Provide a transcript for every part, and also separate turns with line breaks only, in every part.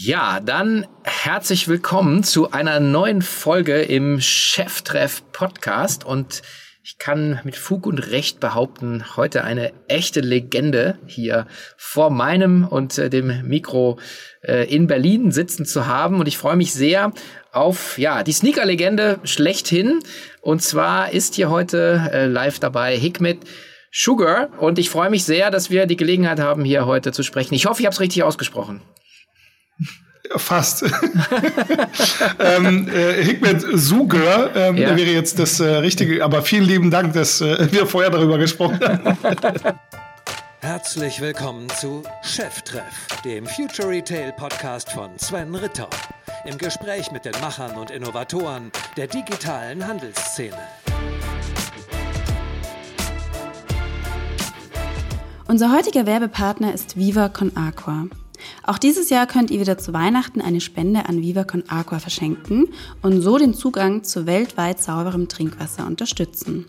Ja, dann herzlich willkommen zu einer neuen Folge im Cheftreff Podcast und ich kann mit Fug und Recht behaupten, heute eine echte Legende hier vor meinem und äh, dem Mikro äh, in Berlin sitzen zu haben und ich freue mich sehr auf ja, die Sneaker Legende schlechthin und zwar ist hier heute äh, live dabei Hikmet Sugar und ich freue mich sehr, dass wir die Gelegenheit haben hier heute zu sprechen. Ich hoffe, ich habe es richtig ausgesprochen.
Fast. ähm, äh, Hikmet Suger ähm, ja. wäre jetzt das äh, Richtige, aber vielen lieben Dank, dass äh, wir vorher darüber gesprochen haben.
Herzlich willkommen zu Cheftreff, dem Future Retail Podcast von Sven Ritter. Im Gespräch mit den Machern und Innovatoren der digitalen Handelsszene.
Unser heutiger Werbepartner ist Viva Con Aqua. Auch dieses Jahr könnt ihr wieder zu Weihnachten eine Spende an Viva Con Aqua verschenken und so den Zugang zu weltweit sauberem Trinkwasser unterstützen.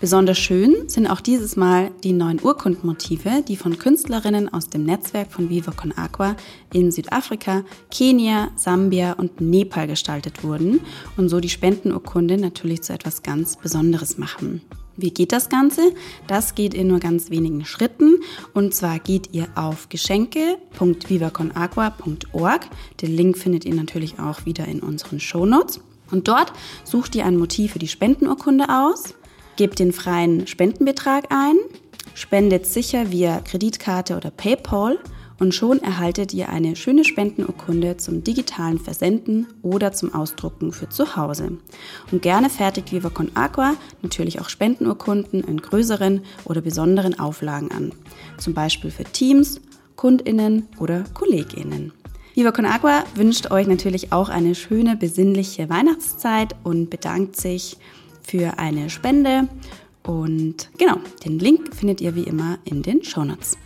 Besonders schön sind auch dieses Mal die neuen Urkundenmotive, die von Künstlerinnen aus dem Netzwerk von Viva Con Aqua in Südafrika, Kenia, Sambia und Nepal gestaltet wurden und so die Spendenurkunde natürlich zu etwas ganz Besonderes machen. Wie geht das Ganze? Das geht in nur ganz wenigen Schritten. Und zwar geht ihr auf geschenke.vivaconaqua.org. Den Link findet ihr natürlich auch wieder in unseren Shownotes. Und dort sucht ihr ein Motiv für die Spendenurkunde aus, gebt den freien Spendenbetrag ein, spendet sicher via Kreditkarte oder PayPal und schon erhaltet ihr eine schöne Spendenurkunde zum digitalen Versenden oder zum Ausdrucken für zu Hause. Und gerne fertigt Viva Con Aqua natürlich auch Spendenurkunden in größeren oder besonderen Auflagen an. Zum Beispiel für Teams, KundInnen oder KollegInnen. Viva Con Aqua wünscht euch natürlich auch eine schöne, besinnliche Weihnachtszeit und bedankt sich für eine Spende. Und genau, den Link findet ihr wie immer in den Shownotes.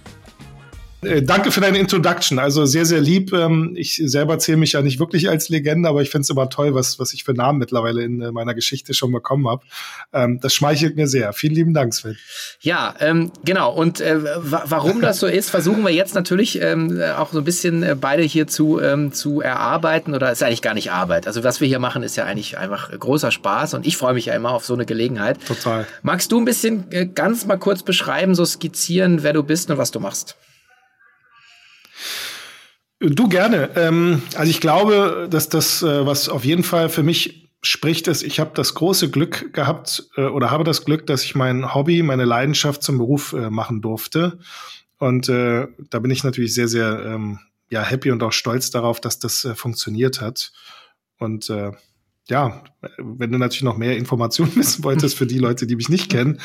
Äh, danke für deine Introduction. Also sehr, sehr lieb. Ähm, ich selber zähle mich ja nicht wirklich als Legende, aber ich finde es immer toll, was, was ich für Namen mittlerweile in äh, meiner Geschichte schon bekommen habe. Ähm, das schmeichelt mir sehr. Vielen lieben Dank, Sven.
Ja, ähm, genau. Und äh, warum das so ist, versuchen wir jetzt natürlich ähm, auch so ein bisschen äh, beide hier zu, ähm, zu erarbeiten. Oder ist eigentlich gar nicht Arbeit. Also was wir hier machen, ist ja eigentlich einfach großer Spaß. Und ich freue mich ja immer auf so eine Gelegenheit.
Total.
Magst du ein bisschen äh, ganz mal kurz beschreiben, so skizzieren, wer du bist und was du machst?
Du gerne. Ähm, also ich glaube, dass das, äh, was auf jeden Fall für mich spricht, ist, ich habe das große Glück gehabt äh, oder habe das Glück, dass ich mein Hobby, meine Leidenschaft zum Beruf äh, machen durfte. Und äh, da bin ich natürlich sehr, sehr ähm, ja, happy und auch stolz darauf, dass das äh, funktioniert hat. Und äh, ja, wenn du natürlich noch mehr Informationen wissen wolltest für die Leute, die mich nicht kennen,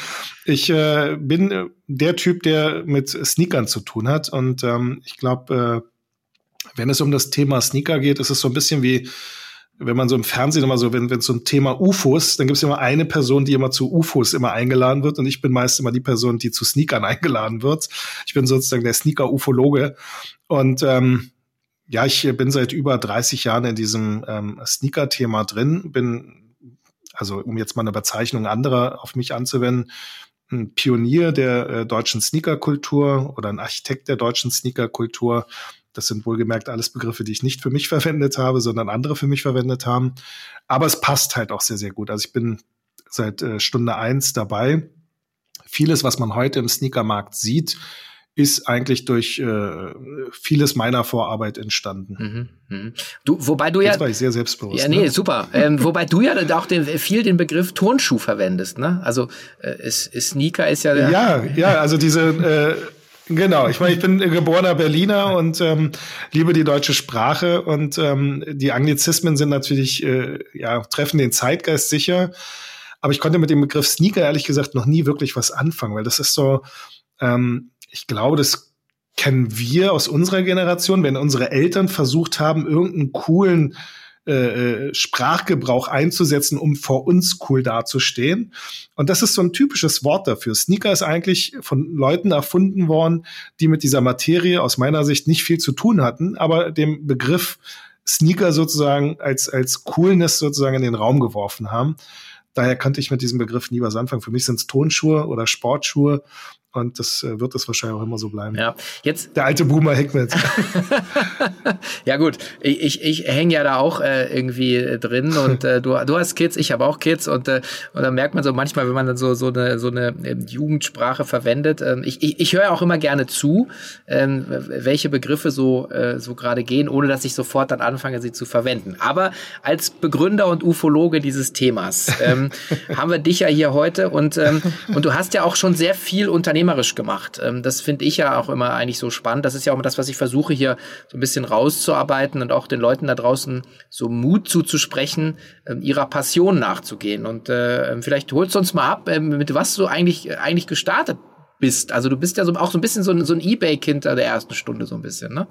ich äh, bin der Typ, der mit Sneakern zu tun hat. Und ähm, ich glaube, äh, wenn es um das Thema Sneaker geht, ist es so ein bisschen wie, wenn man so im Fernsehen immer so, wenn es so ein Thema UFOs, dann gibt es immer eine Person, die immer zu UFOs immer eingeladen wird und ich bin meist immer die Person, die zu Sneakern eingeladen wird. Ich bin sozusagen der Sneaker-Ufologe und ähm, ja, ich bin seit über 30 Jahren in diesem ähm, Sneaker-Thema drin, bin also um jetzt mal eine Bezeichnung anderer auf mich anzuwenden, ein Pionier der äh, deutschen Sneakerkultur oder ein Architekt der deutschen Sneakerkultur das sind wohlgemerkt alles Begriffe, die ich nicht für mich verwendet habe, sondern andere für mich verwendet haben. Aber es passt halt auch sehr, sehr gut. Also ich bin seit äh, Stunde eins dabei. Vieles, was man heute im Sneakermarkt sieht, ist eigentlich durch äh, vieles meiner Vorarbeit entstanden.
Mhm, mh. Du, wobei du ja,
Jetzt war ich sehr selbstbewusst.
Ja, nee, ne? super. ähm, wobei du ja auch den, viel den Begriff Turnschuh verwendest, ne? Also äh, es, es Sneaker ist ja
ja ja also diese äh, Genau, ich meine, ich bin geborener Berliner und ähm, liebe die deutsche Sprache und ähm, die Anglizismen sind natürlich, äh, ja, treffen den Zeitgeist sicher. Aber ich konnte mit dem Begriff Sneaker ehrlich gesagt noch nie wirklich was anfangen, weil das ist so, ähm, ich glaube, das kennen wir aus unserer Generation, wenn unsere Eltern versucht haben, irgendeinen coolen äh, äh, Sprachgebrauch einzusetzen, um vor uns cool dazustehen. Und das ist so ein typisches Wort dafür. Sneaker ist eigentlich von Leuten erfunden worden, die mit dieser Materie aus meiner Sicht nicht viel zu tun hatten, aber dem Begriff Sneaker sozusagen als, als Coolness sozusagen in den Raum geworfen haben. Daher kannte ich mit diesem Begriff nie was anfangen. Für mich sind es Tonschuhe oder Sportschuhe. Und das äh, wird es wahrscheinlich auch immer so bleiben.
Ja, jetzt.
Der alte Boomer jetzt.
ja, gut. Ich, ich, ich hänge ja da auch äh, irgendwie drin und äh, du, du hast Kids, ich habe auch Kids und, äh, und dann merkt man so manchmal, wenn man dann so, so eine, so eine ähm, Jugendsprache verwendet. Ähm, ich ich, ich höre auch immer gerne zu, ähm, welche Begriffe so, äh, so gerade gehen, ohne dass ich sofort dann anfange, sie zu verwenden. Aber als Begründer und Ufologe dieses Themas ähm, haben wir dich ja hier heute und, ähm, und du hast ja auch schon sehr viel unternehmerisch gemacht. Ähm, das finde ich ja auch immer eigentlich so spannend. Das ist ja auch immer das, was ich versuche hier so ein bisschen rauszuarbeiten und auch den Leuten da draußen so Mut zuzusprechen, ähm, ihrer Passion nachzugehen. Und äh, vielleicht holst du uns mal ab, äh, mit was du eigentlich, eigentlich gestartet bist. Also du bist ja so, auch so ein bisschen so ein, so ein Ebay-Kind der ersten Stunde, so ein bisschen, ne?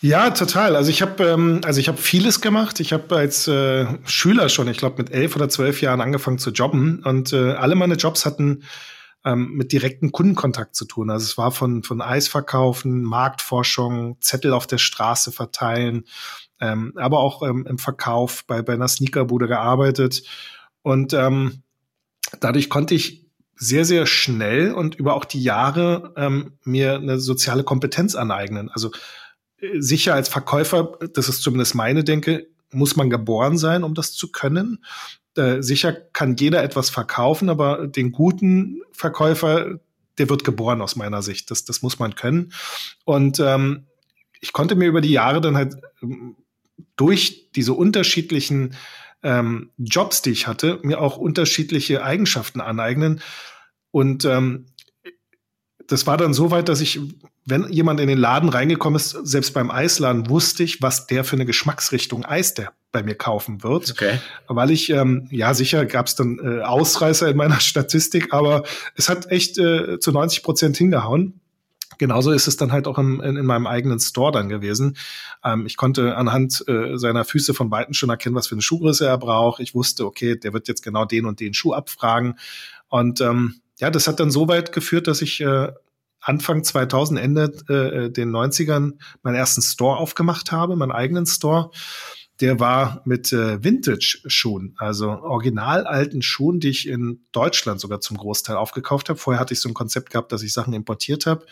Ja, total. Also ich habe ähm, also ich habe vieles gemacht. Ich habe als äh, Schüler schon, ich glaube mit elf oder zwölf Jahren angefangen zu jobben und äh, alle meine Jobs hatten ähm, mit direkten Kundenkontakt zu tun. Also es war von von Eisverkaufen, Marktforschung, Zettel auf der Straße verteilen, ähm, aber auch ähm, im Verkauf bei bei einer Sneakerbude gearbeitet und ähm, dadurch konnte ich sehr, sehr schnell und über auch die Jahre ähm, mir eine soziale Kompetenz aneignen. Also sicher als Verkäufer, das ist zumindest meine Denke, muss man geboren sein, um das zu können. Äh, sicher kann jeder etwas verkaufen, aber den guten Verkäufer, der wird geboren aus meiner Sicht. Das, das muss man können. Und ähm, ich konnte mir über die Jahre dann halt ähm, durch diese unterschiedlichen ähm, Jobs, die ich hatte, mir auch unterschiedliche Eigenschaften aneignen. Und ähm, das war dann so weit, dass ich, wenn jemand in den Laden reingekommen ist, selbst beim Eisladen wusste ich, was der für eine Geschmacksrichtung Eis der bei mir kaufen wird. Okay. Weil ich, ähm, ja, sicher gab es dann äh, Ausreißer in meiner Statistik, aber es hat echt äh, zu 90 Prozent hingehauen. Genauso ist es dann halt auch im, in, in meinem eigenen Store dann gewesen. Ähm, ich konnte anhand äh, seiner Füße von Weitem schon erkennen, was für eine Schuhgröße er braucht. Ich wusste, okay, der wird jetzt genau den und den Schuh abfragen. Und ähm, ja, das hat dann so weit geführt, dass ich äh, Anfang 2000, Ende äh, den 90ern meinen ersten Store aufgemacht habe, meinen eigenen Store. Der war mit äh, Vintage-Schuhen, also original alten Schuhen, die ich in Deutschland sogar zum Großteil aufgekauft habe. Vorher hatte ich so ein Konzept gehabt, dass ich Sachen importiert habe.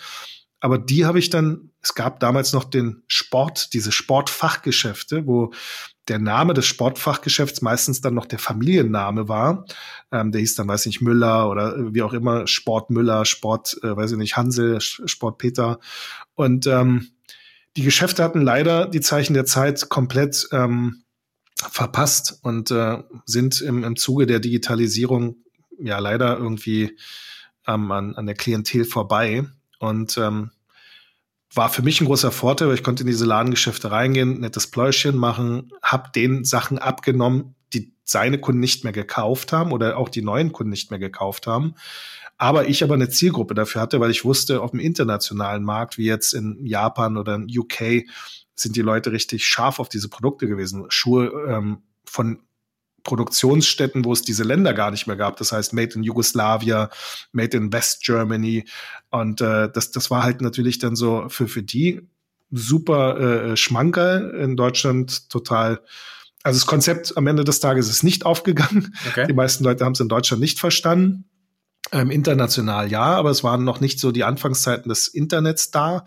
Aber die habe ich dann, es gab damals noch den Sport, diese Sportfachgeschäfte, wo der Name des Sportfachgeschäfts meistens dann noch der Familienname war. Ähm, der hieß dann, weiß ich nicht, Müller oder wie auch immer, Sport Müller, Sport, äh, weiß ich nicht, Hansel, Sport Peter. Und ähm, die Geschäfte hatten leider die Zeichen der Zeit komplett ähm, verpasst und äh, sind im, im Zuge der Digitalisierung ja leider irgendwie ähm, an, an der Klientel vorbei. Und ähm, war für mich ein großer Vorteil, weil ich konnte in diese Ladengeschäfte reingehen, nettes Pläuschen machen, habe den Sachen abgenommen, die seine Kunden nicht mehr gekauft haben oder auch die neuen Kunden nicht mehr gekauft haben. Aber ich aber eine Zielgruppe dafür hatte, weil ich wusste, auf dem internationalen Markt, wie jetzt in Japan oder in UK, sind die Leute richtig scharf auf diese Produkte gewesen. Schuhe ähm, von Produktionsstätten, wo es diese Länder gar nicht mehr gab. Das heißt, Made in Yugoslavia, Made in West Germany. Und äh, das, das war halt natürlich dann so für, für die super äh, Schmankerl in Deutschland total. Also das Konzept am Ende des Tages ist nicht aufgegangen. Okay. Die meisten Leute haben es in Deutschland nicht verstanden. Ähm, international ja, aber es waren noch nicht so die Anfangszeiten des Internets da.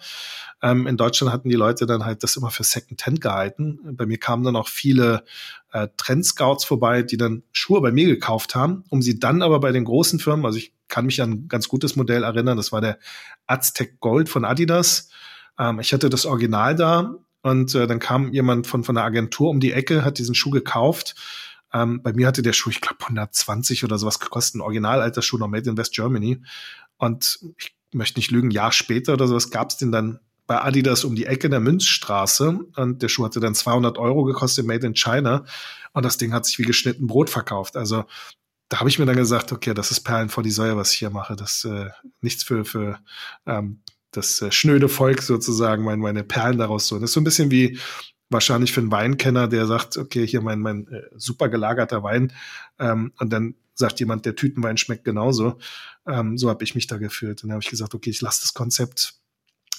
Ähm, in Deutschland hatten die Leute dann halt das immer für Second-Hand gehalten. Bei mir kamen dann auch viele äh, Trendscouts vorbei, die dann Schuhe bei mir gekauft haben, um sie dann aber bei den großen Firmen, also ich kann mich an ein ganz gutes Modell erinnern, das war der Aztec Gold von Adidas. Ähm, ich hatte das Original da und äh, dann kam jemand von, von der Agentur um die Ecke, hat diesen Schuh gekauft. Ähm, bei mir hatte der Schuh, ich glaube, 120 oder sowas gekostet, ein Originalalter Schuh noch made in West Germany. Und ich möchte nicht lügen, Jahr später oder sowas gab es den dann bei Adidas um die Ecke in der Münzstraße und der Schuh hatte dann 200 Euro gekostet, made in China und das Ding hat sich wie geschnitten Brot verkauft. Also da habe ich mir dann gesagt, okay, das ist Perlen vor die Säue, was ich hier mache. Das äh, nichts für für ähm, das äh, schnöde Volk sozusagen, meine, meine Perlen daraus so. Das ist so ein bisschen wie wahrscheinlich für einen Weinkenner, der sagt, okay, hier mein mein äh, super gelagerter Wein ähm, und dann sagt jemand, der Tütenwein schmeckt genauso. Ähm, so habe ich mich da gefühlt. Und dann habe ich gesagt, okay, ich lasse das Konzept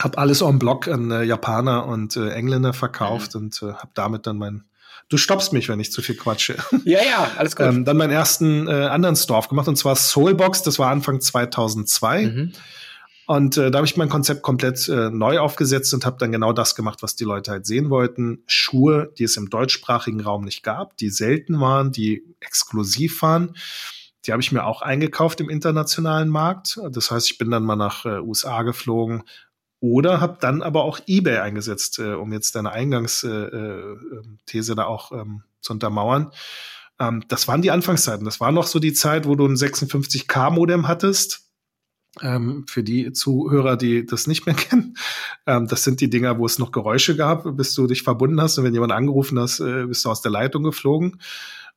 habe alles en bloc an äh, Japaner und äh, Engländer verkauft mhm. und äh, habe damit dann mein Du stoppst mich, wenn ich zu viel quatsche.
Ja, ja, alles gut.
ähm, dann meinen ersten äh, anderen Store aufgemacht und zwar Soulbox. Das war Anfang 2002. Mhm. Und äh, da habe ich mein Konzept komplett äh, neu aufgesetzt und habe dann genau das gemacht, was die Leute halt sehen wollten. Schuhe, die es im deutschsprachigen Raum nicht gab, die selten waren, die exklusiv waren. Die habe ich mir auch eingekauft im internationalen Markt. Das heißt, ich bin dann mal nach äh, USA geflogen oder habe dann aber auch eBay eingesetzt, äh, um jetzt deine Eingangsthese äh, äh, da auch ähm, zu untermauern. Ähm, das waren die Anfangszeiten. Das war noch so die Zeit, wo du ein 56K-Modem hattest ähm, für die Zuhörer, die das nicht mehr kennen, ähm, das sind die Dinger, wo es noch Geräusche gab, bis du dich verbunden hast und wenn jemand angerufen hast, äh, bist du aus der Leitung geflogen.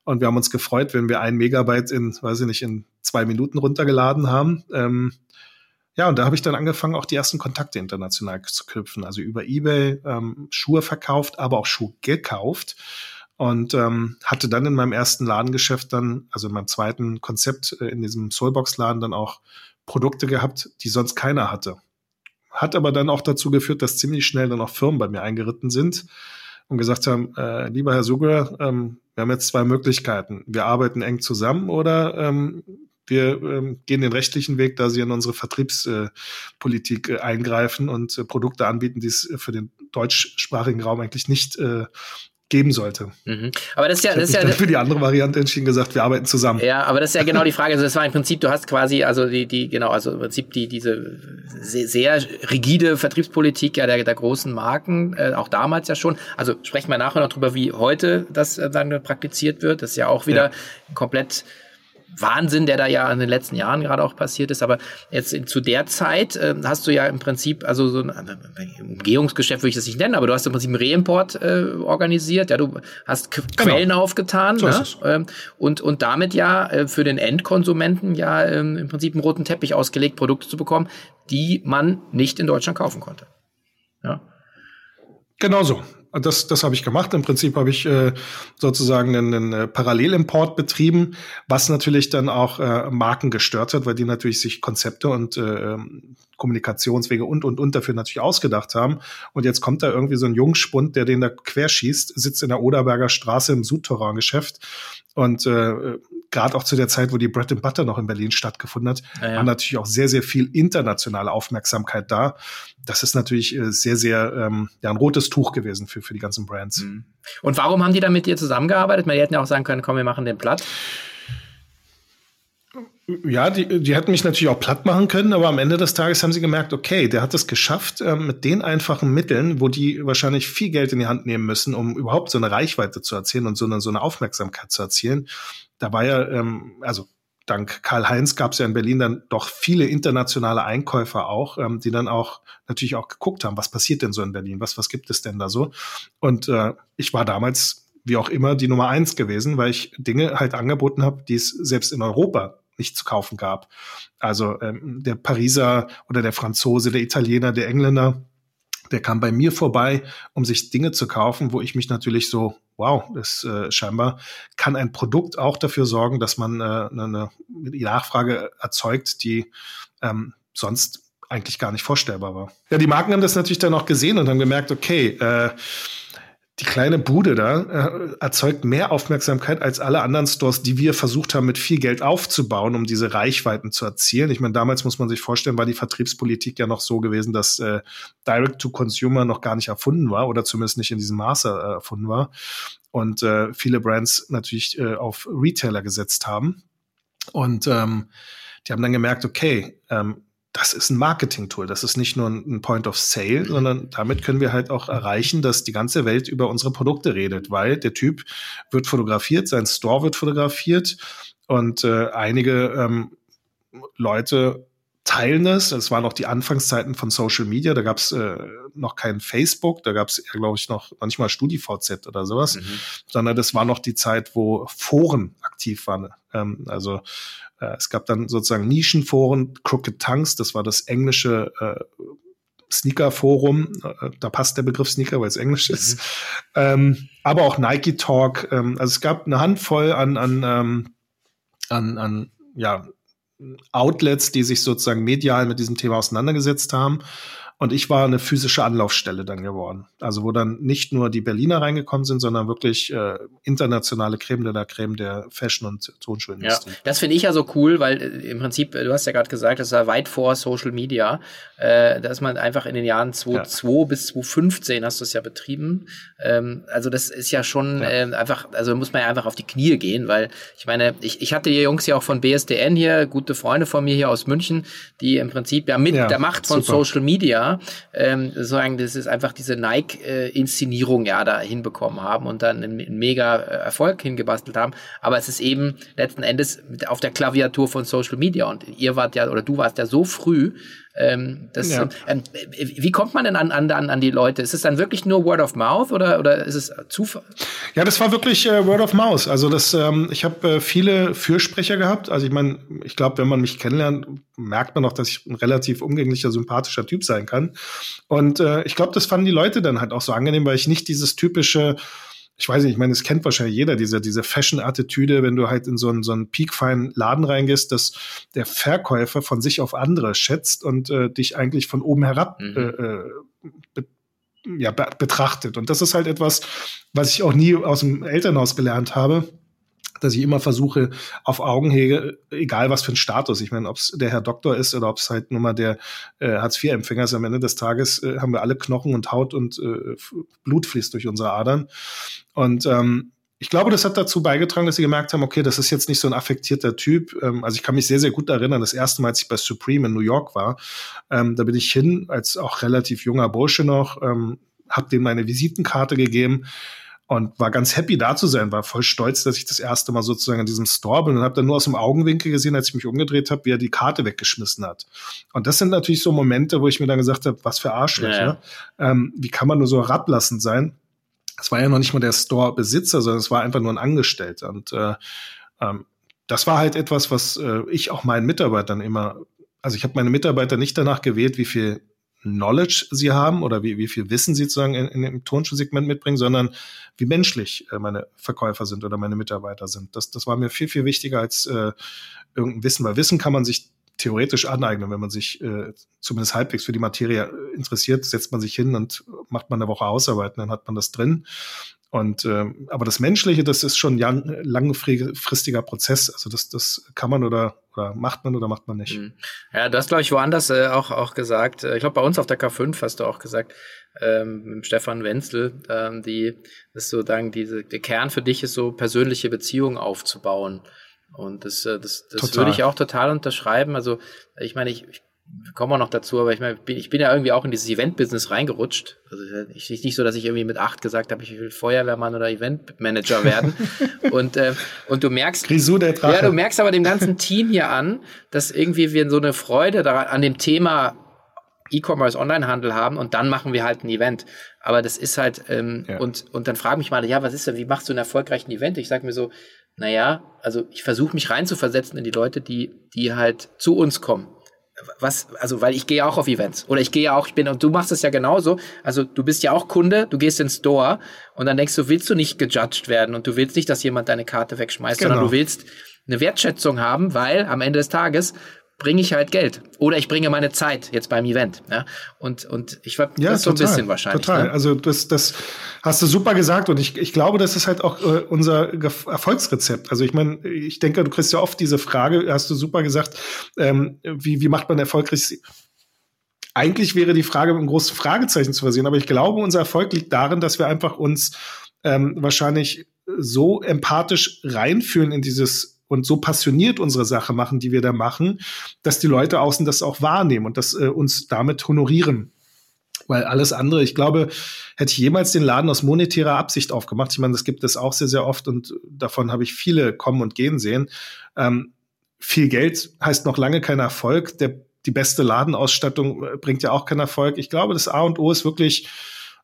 Und wir haben uns gefreut, wenn wir ein Megabyte in, weiß ich nicht, in zwei Minuten runtergeladen haben. Ähm, ja, und da habe ich dann angefangen, auch die ersten Kontakte international zu knüpfen. Also über eBay ähm, Schuhe verkauft, aber auch Schuhe gekauft. Und ähm, hatte dann in meinem ersten Ladengeschäft dann, also in meinem zweiten Konzept äh, in diesem Soulbox-Laden dann auch Produkte gehabt, die sonst keiner hatte. Hat aber dann auch dazu geführt, dass ziemlich schnell dann auch Firmen bei mir eingeritten sind und gesagt haben, äh, lieber Herr Suger, ähm, wir haben jetzt zwei Möglichkeiten. Wir arbeiten eng zusammen oder ähm, wir ähm, gehen den rechtlichen Weg, da sie in unsere Vertriebspolitik äh, äh, eingreifen und äh, Produkte anbieten, die es für den deutschsprachigen Raum eigentlich nicht äh, geben sollte.
Mhm. Aber das ist ja,
ich
das ist ja
für die andere Variante entschieden gesagt, wir arbeiten zusammen.
Ja, aber das ist ja genau die Frage. Also das war im Prinzip, du hast quasi also die die genau also im Prinzip die diese sehr, sehr rigide Vertriebspolitik ja der, der großen Marken äh, auch damals ja schon. Also sprechen wir nachher noch drüber, wie heute das äh, dann praktiziert wird. Das ist ja auch wieder ja. komplett Wahnsinn, der da ja in den letzten Jahren gerade auch passiert ist. Aber jetzt zu der Zeit äh, hast du ja im Prinzip, also so ein Umgehungsgeschäft würde ich das nicht nennen, aber du hast im Prinzip einen Reimport äh, organisiert. Ja, du hast K genau. Quellen aufgetan so ne? ähm, und, und damit ja äh, für den Endkonsumenten ja ähm, im Prinzip einen roten Teppich ausgelegt, Produkte zu bekommen, die man nicht in Deutschland kaufen konnte. Ja.
Genau so. Das, das habe ich gemacht. Im Prinzip habe ich äh, sozusagen einen, einen äh, Parallelimport betrieben, was natürlich dann auch äh, Marken gestört hat, weil die natürlich sich Konzepte und äh, ähm, Kommunikationswege und und und dafür natürlich ausgedacht haben. Und jetzt kommt da irgendwie so ein Jungspund, der den da querschießt, sitzt in der Oderberger Straße im Südterrain-Geschäft und äh, gerade auch zu der Zeit, wo die Bread and Butter noch in Berlin stattgefunden hat, ja, ja. war natürlich auch sehr, sehr viel internationale Aufmerksamkeit da. Das ist natürlich äh, sehr, sehr ähm, ja, ein rotes Tuch gewesen für, für die ganzen Brands. Mhm.
Und warum haben die da mit dir zusammengearbeitet? Die hätten ja auch sagen können, komm, wir machen den platt.
Ja, die, die hätten mich natürlich auch platt machen können, aber am Ende des Tages haben sie gemerkt, okay, der hat es geschafft, äh, mit den einfachen Mitteln, wo die wahrscheinlich viel Geld in die Hand nehmen müssen, um überhaupt so eine Reichweite zu erzielen und so eine, so eine Aufmerksamkeit zu erzielen. Da war ja, ähm, also dank Karl-Heinz gab es ja in Berlin dann doch viele internationale Einkäufer auch, ähm, die dann auch natürlich auch geguckt haben, was passiert denn so in Berlin, was, was gibt es denn da so? Und äh, ich war damals, wie auch immer, die Nummer eins gewesen, weil ich Dinge halt angeboten habe, die es selbst in Europa nicht zu kaufen gab. Also ähm, der Pariser oder der Franzose, der Italiener, der Engländer, der kam bei mir vorbei, um sich Dinge zu kaufen, wo ich mich natürlich so, wow, das äh, scheinbar kann ein Produkt auch dafür sorgen, dass man äh, eine, eine Nachfrage erzeugt, die ähm, sonst eigentlich gar nicht vorstellbar war. Ja, die Marken haben das natürlich dann auch gesehen und haben gemerkt, okay, äh, die kleine Bude da äh, erzeugt mehr Aufmerksamkeit als alle anderen Stores, die wir versucht haben, mit viel Geld aufzubauen, um diese Reichweiten zu erzielen. Ich meine, damals muss man sich vorstellen, war die Vertriebspolitik ja noch so gewesen, dass äh, Direct-to-Consumer noch gar nicht erfunden war oder zumindest nicht in diesem Maße äh, erfunden war. Und äh, viele Brands natürlich äh, auf Retailer gesetzt haben. Und ähm, die haben dann gemerkt, okay, ähm, das ist ein Marketing-Tool. Das ist nicht nur ein Point of Sale, sondern damit können wir halt auch erreichen, dass die ganze Welt über unsere Produkte redet, weil der Typ wird fotografiert, sein Store wird fotografiert und äh, einige ähm, Leute teilen das. Es waren noch die Anfangszeiten von Social Media. Da gab es äh, noch kein Facebook, da gab es, glaube ich, noch manchmal StudiVZ oder sowas, mhm. sondern das war noch die Zeit, wo Foren aktiv waren. Ähm, also äh, es gab dann sozusagen Nischenforen, Crooked Tongues, das war das englische äh, Sneaker-Forum, äh, da passt der Begriff Sneaker, weil es Englisch mhm. ist. Ähm, aber auch Nike Talk. Ähm, also es gab eine Handvoll an, an, ähm, an, an ja, Outlets, die sich sozusagen medial mit diesem Thema auseinandergesetzt haben. Und ich war eine physische Anlaufstelle dann geworden. Also wo dann nicht nur die Berliner reingekommen sind, sondern wirklich äh, internationale Creme de la Creme der Fashion- und Tonschuhindustrie.
Ja, das finde ich ja so cool, weil äh, im Prinzip, äh, du hast ja gerade gesagt, das war weit vor Social Media. Äh, da ist man einfach in den Jahren 2002 ja. bis 2015 hast du es ja betrieben. Ähm, also das ist ja schon ja. Äh, einfach, also muss man ja einfach auf die Knie gehen, weil ich meine, ich, ich hatte die Jungs ja auch von BSDN hier, gute Freunde von mir hier aus München, die im Prinzip ja mit ja, der Macht von super. Social Media ähm, sozusagen, das ist einfach diese Nike-Inszenierung ja da hinbekommen haben und dann einen, einen mega äh, Erfolg hingebastelt haben. Aber es ist eben letzten Endes auf der Klaviatur von Social Media und ihr wart ja oder du warst ja so früh, ähm, das, ja. ähm, wie kommt man denn an, an, an die Leute? Ist es dann wirklich nur Word of Mouth oder, oder ist es Zufall?
Ja, das war wirklich äh, Word of Mouth. Also das, ähm, ich habe äh, viele Fürsprecher gehabt. Also ich meine, ich glaube, wenn man mich kennenlernt, merkt man auch, dass ich ein relativ umgänglicher, sympathischer Typ sein kann. Und äh, ich glaube, das fanden die Leute dann halt auch so angenehm, weil ich nicht dieses typische ich weiß nicht, ich meine, es kennt wahrscheinlich jeder, diese, diese Fashion-Attitüde, wenn du halt in so einen, so einen peakfeinen Laden reingehst, dass der Verkäufer von sich auf andere schätzt und äh, dich eigentlich von oben herab mhm. äh, äh be ja, be betrachtet. Und das ist halt etwas, was ich auch nie aus dem Elternhaus gelernt habe dass ich immer versuche, auf Augenhege, egal was für ein Status, ich meine, ob es der Herr Doktor ist oder ob es halt nur mal der äh, Hartz-IV-Empfänger ist, am Ende des Tages äh, haben wir alle Knochen und Haut und äh, Blut fließt durch unsere Adern. Und ähm, ich glaube, das hat dazu beigetragen, dass sie gemerkt haben, okay, das ist jetzt nicht so ein affektierter Typ. Ähm, also ich kann mich sehr, sehr gut erinnern, das erste Mal, als ich bei Supreme in New York war, ähm, da bin ich hin, als auch relativ junger Bursche noch, ähm, habe denen meine Visitenkarte gegeben und war ganz happy da zu sein, war voll stolz, dass ich das erste Mal sozusagen in diesem Store bin und habe dann nur aus dem Augenwinkel gesehen, als ich mich umgedreht habe, wie er die Karte weggeschmissen hat. Und das sind natürlich so Momente, wo ich mir dann gesagt habe, was für Arschlöcher. Ja. Ähm, wie kann man nur so herablassend sein? Es war ja noch nicht mal der Store-Besitzer, sondern es war einfach nur ein Angestellter. Und äh, ähm, das war halt etwas, was äh, ich auch meinen Mitarbeitern immer, also ich habe meine Mitarbeiter nicht danach gewählt, wie viel Knowledge sie haben oder wie, wie viel Wissen sie sozusagen in, in dem Tonschuhsegment mitbringen, sondern wie menschlich äh, meine Verkäufer sind oder meine Mitarbeiter sind. Das, das war mir viel, viel wichtiger als äh, irgendein Wissen, weil Wissen kann man sich theoretisch aneignen, wenn man sich äh, zumindest halbwegs für die Materie interessiert, setzt man sich hin und macht man eine Woche Ausarbeiten, dann hat man das drin. Und äh, aber das Menschliche, das ist schon ein langfristiger Prozess. Also das, das kann man oder, oder macht man oder macht man nicht. Mhm.
Ja, das glaube ich woanders äh, auch, auch gesagt. Äh, ich glaube, bei uns auf der K5 hast du auch gesagt, ähm, mit Stefan Wenzel, ähm, die ist so dann diese, der Kern für dich ist so persönliche Beziehungen aufzubauen. Und das, äh, das, das würde ich auch total unterschreiben. Also ich meine, ich, ich kommen wir noch dazu, aber ich meine, ich bin ja irgendwie auch in dieses Event-Business reingerutscht. Also ich nicht so, dass ich irgendwie mit acht gesagt habe, ich will Feuerwehrmann oder Eventmanager werden. und, äh, und du merkst,
Grisou, der
Drache. ja, du merkst aber dem ganzen Team hier an, dass irgendwie wir so eine Freude daran, an dem Thema E-Commerce, Onlinehandel haben und dann machen wir halt ein Event. Aber das ist halt, ähm, ja. und, und dann frage mich mal, ja, was ist denn, wie machst du einen erfolgreichen Event? Ich sage mir so, naja, also ich versuche mich reinzuversetzen in die Leute, die, die halt zu uns kommen was, also weil ich gehe auch auf Events oder ich gehe ja auch, ich bin und du machst es ja genauso. Also du bist ja auch Kunde, du gehst ins Store und dann denkst du, willst du nicht gejudged werden und du willst nicht, dass jemand deine Karte wegschmeißt, genau. sondern du willst eine Wertschätzung haben, weil am Ende des Tages bringe ich halt Geld. Oder ich bringe meine Zeit jetzt beim Event. Ja? Und, und ich war ja, das so ein bisschen wahrscheinlich.
Total. Ne? Also das, das hast du super gesagt und ich, ich glaube, das ist halt auch äh, unser Erfolgsrezept. Also ich meine, ich denke, du kriegst ja oft diese Frage, hast du super gesagt, ähm, wie, wie macht man erfolgreich? Eigentlich wäre die Frage mit einem großen Fragezeichen zu versehen, aber ich glaube, unser Erfolg liegt darin, dass wir einfach uns ähm, wahrscheinlich so empathisch reinfühlen in dieses und so passioniert unsere Sache machen, die wir da machen, dass die Leute außen das auch wahrnehmen und das äh, uns damit honorieren. Weil alles andere, ich glaube, hätte ich jemals den Laden aus monetärer Absicht aufgemacht, ich meine, das gibt es auch sehr, sehr oft und davon habe ich viele kommen und gehen sehen. Ähm, viel Geld heißt noch lange kein Erfolg. Der, die beste Ladenausstattung äh, bringt ja auch keinen Erfolg. Ich glaube, das A und O ist wirklich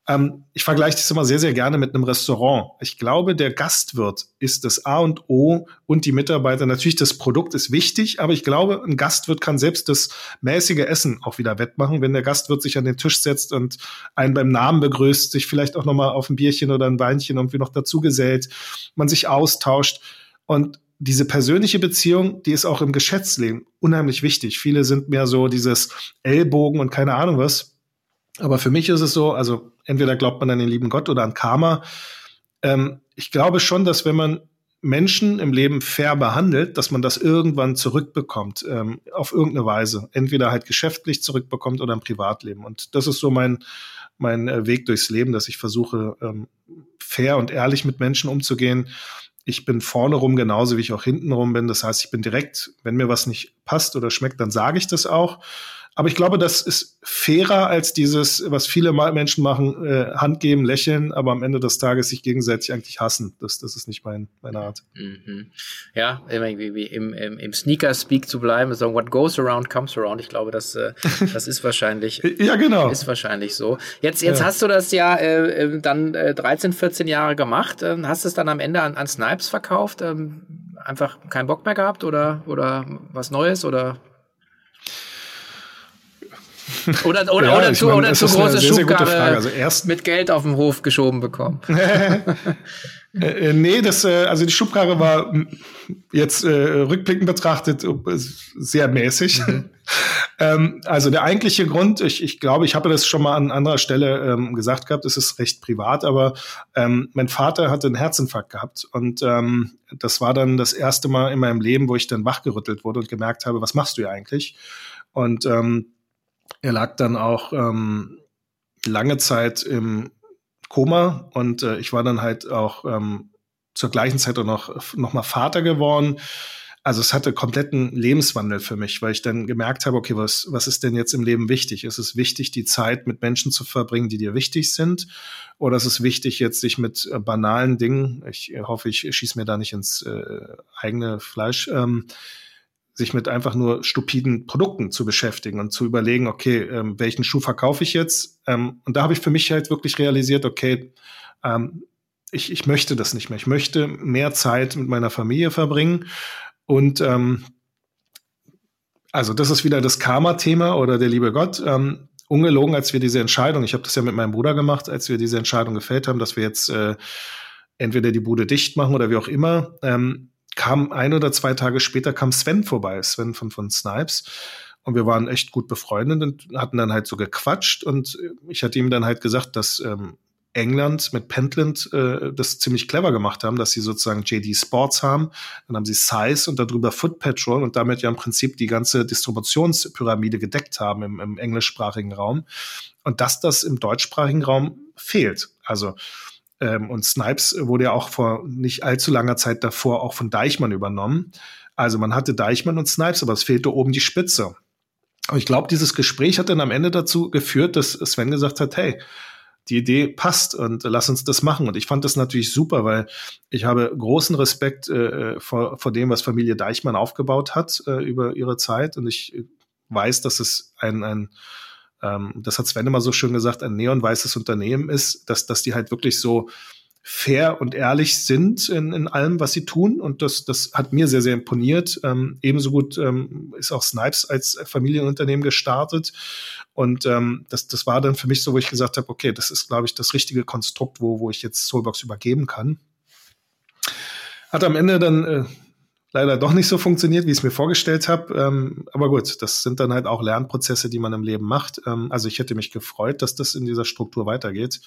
ähm, ich vergleiche das immer sehr, sehr gerne mit einem Restaurant. Ich glaube, der Gastwirt ist das A und O und die Mitarbeiter. Natürlich, das Produkt ist wichtig, aber ich glaube, ein Gastwirt kann selbst das mäßige Essen auch wieder wettmachen, wenn der Gastwirt sich an den Tisch setzt und einen beim Namen begrüßt, sich vielleicht auch nochmal auf ein Bierchen oder ein Weinchen irgendwie noch dazu gesellt, man sich austauscht und diese persönliche Beziehung, die ist auch im Geschäftsleben unheimlich wichtig. Viele sind mehr so dieses Ellbogen und keine Ahnung was Aber für mich ist es so, also entweder glaubt man an den lieben Gott oder an Karma. Ähm, ich glaube schon, dass wenn man Menschen im Leben fair behandelt, dass man das irgendwann zurückbekommt, ähm, auf irgendeine Weise. Entweder halt geschäftlich zurückbekommt oder im Privatleben. Und das ist so mein, mein äh, Weg durchs Leben, dass ich versuche, ähm, fair und ehrlich mit Menschen umzugehen. Ich bin vorne rum genauso, wie ich auch hinten rum bin. Das heißt, ich bin direkt, wenn mir was nicht passt oder schmeckt, dann sage ich das auch. Aber ich glaube, das ist fairer als dieses, was viele Menschen machen, äh, Hand geben, lächeln, aber am Ende des Tages sich gegenseitig eigentlich hassen. Das, das ist nicht mein, meine Art. Mhm.
Ja, irgendwie im, im, im Sneaker-Speak zu bleiben, so what goes around comes around. Ich glaube, das, äh, das ist wahrscheinlich,
ja, genau.
ist wahrscheinlich so. Jetzt, jetzt ja. hast du das ja äh, äh dann äh, 13, 14 Jahre gemacht. Äh, hast es dann am Ende an, an Snipes verkauft? Ähm, einfach keinen Bock mehr gehabt oder, oder was Neues oder oder, oder, ja, oder, zu, meine, oder zu große sehr, Schubkarre sehr also erst mit Geld auf dem Hof geschoben bekommen.
Äh, äh, nee, das, äh, also die Schubkarre war jetzt äh, rückblickend betrachtet sehr mäßig. Mhm. ähm, also der eigentliche Grund, ich, ich glaube, ich habe das schon mal an anderer Stelle ähm, gesagt gehabt, es ist recht privat, aber ähm, mein Vater hatte einen Herzinfarkt gehabt und ähm, das war dann das erste Mal in meinem Leben, wo ich dann wachgerüttelt wurde und gemerkt habe, was machst du hier eigentlich? Und ähm, er lag dann auch ähm, lange Zeit im Koma und äh, ich war dann halt auch ähm, zur gleichen Zeit auch noch, noch mal Vater geworden. Also es hatte kompletten Lebenswandel für mich, weil ich dann gemerkt habe, okay, was, was ist denn jetzt im Leben wichtig? Ist es wichtig, die Zeit mit Menschen zu verbringen, die dir wichtig sind? Oder ist es wichtig, jetzt sich mit äh, banalen Dingen, ich hoffe, ich schieße mir da nicht ins äh, eigene Fleisch, ähm, sich mit einfach nur stupiden Produkten zu beschäftigen und zu überlegen, okay, ähm, welchen Schuh verkaufe ich jetzt? Ähm, und da habe ich für mich halt wirklich realisiert, okay, ähm, ich, ich möchte das nicht mehr. Ich möchte mehr Zeit mit meiner Familie verbringen. Und ähm, also das ist wieder das Karma-Thema oder der liebe Gott. Ähm, ungelogen, als wir diese Entscheidung, ich habe das ja mit meinem Bruder gemacht, als wir diese Entscheidung gefällt haben, dass wir jetzt äh, entweder die Bude dicht machen oder wie auch immer, ähm, kam ein oder zwei Tage später kam Sven vorbei, Sven von, von Snipes. Und wir waren echt gut befreundet und hatten dann halt so gequatscht. Und ich hatte ihm dann halt gesagt, dass ähm, England mit Pentland äh, das ziemlich clever gemacht haben, dass sie sozusagen JD Sports haben, dann haben sie Size und darüber Foot Patrol und damit ja im Prinzip die ganze Distributionspyramide gedeckt haben im, im englischsprachigen Raum. Und dass das im deutschsprachigen Raum fehlt. Also ähm, und Snipes wurde ja auch vor nicht allzu langer Zeit davor auch von Deichmann übernommen. Also man hatte Deichmann und Snipes, aber es fehlte oben die Spitze. Und ich glaube, dieses Gespräch hat dann am Ende dazu geführt, dass Sven gesagt hat, hey, die Idee passt und lass uns das machen. Und ich fand das natürlich super, weil ich habe großen Respekt äh, vor, vor dem, was Familie Deichmann aufgebaut hat äh, über ihre Zeit. Und ich weiß, dass es ein, ein ähm, das hat Sven immer so schön gesagt, ein neonweißes Unternehmen ist, dass, dass die halt wirklich so fair und ehrlich sind in, in allem, was sie tun. Und das, das hat mir sehr, sehr imponiert. Ähm, ebenso gut ähm, ist auch Snipes als Familienunternehmen gestartet. Und ähm, das, das war dann für mich so, wo ich gesagt habe, okay, das ist, glaube ich, das richtige Konstrukt, wo, wo ich jetzt Soulbox übergeben kann. Hat am Ende dann äh, leider doch nicht so funktioniert, wie ich es mir vorgestellt habe. Ähm, aber gut, das sind dann halt auch Lernprozesse, die man im Leben macht. Ähm, also ich hätte mich gefreut, dass das in dieser Struktur weitergeht.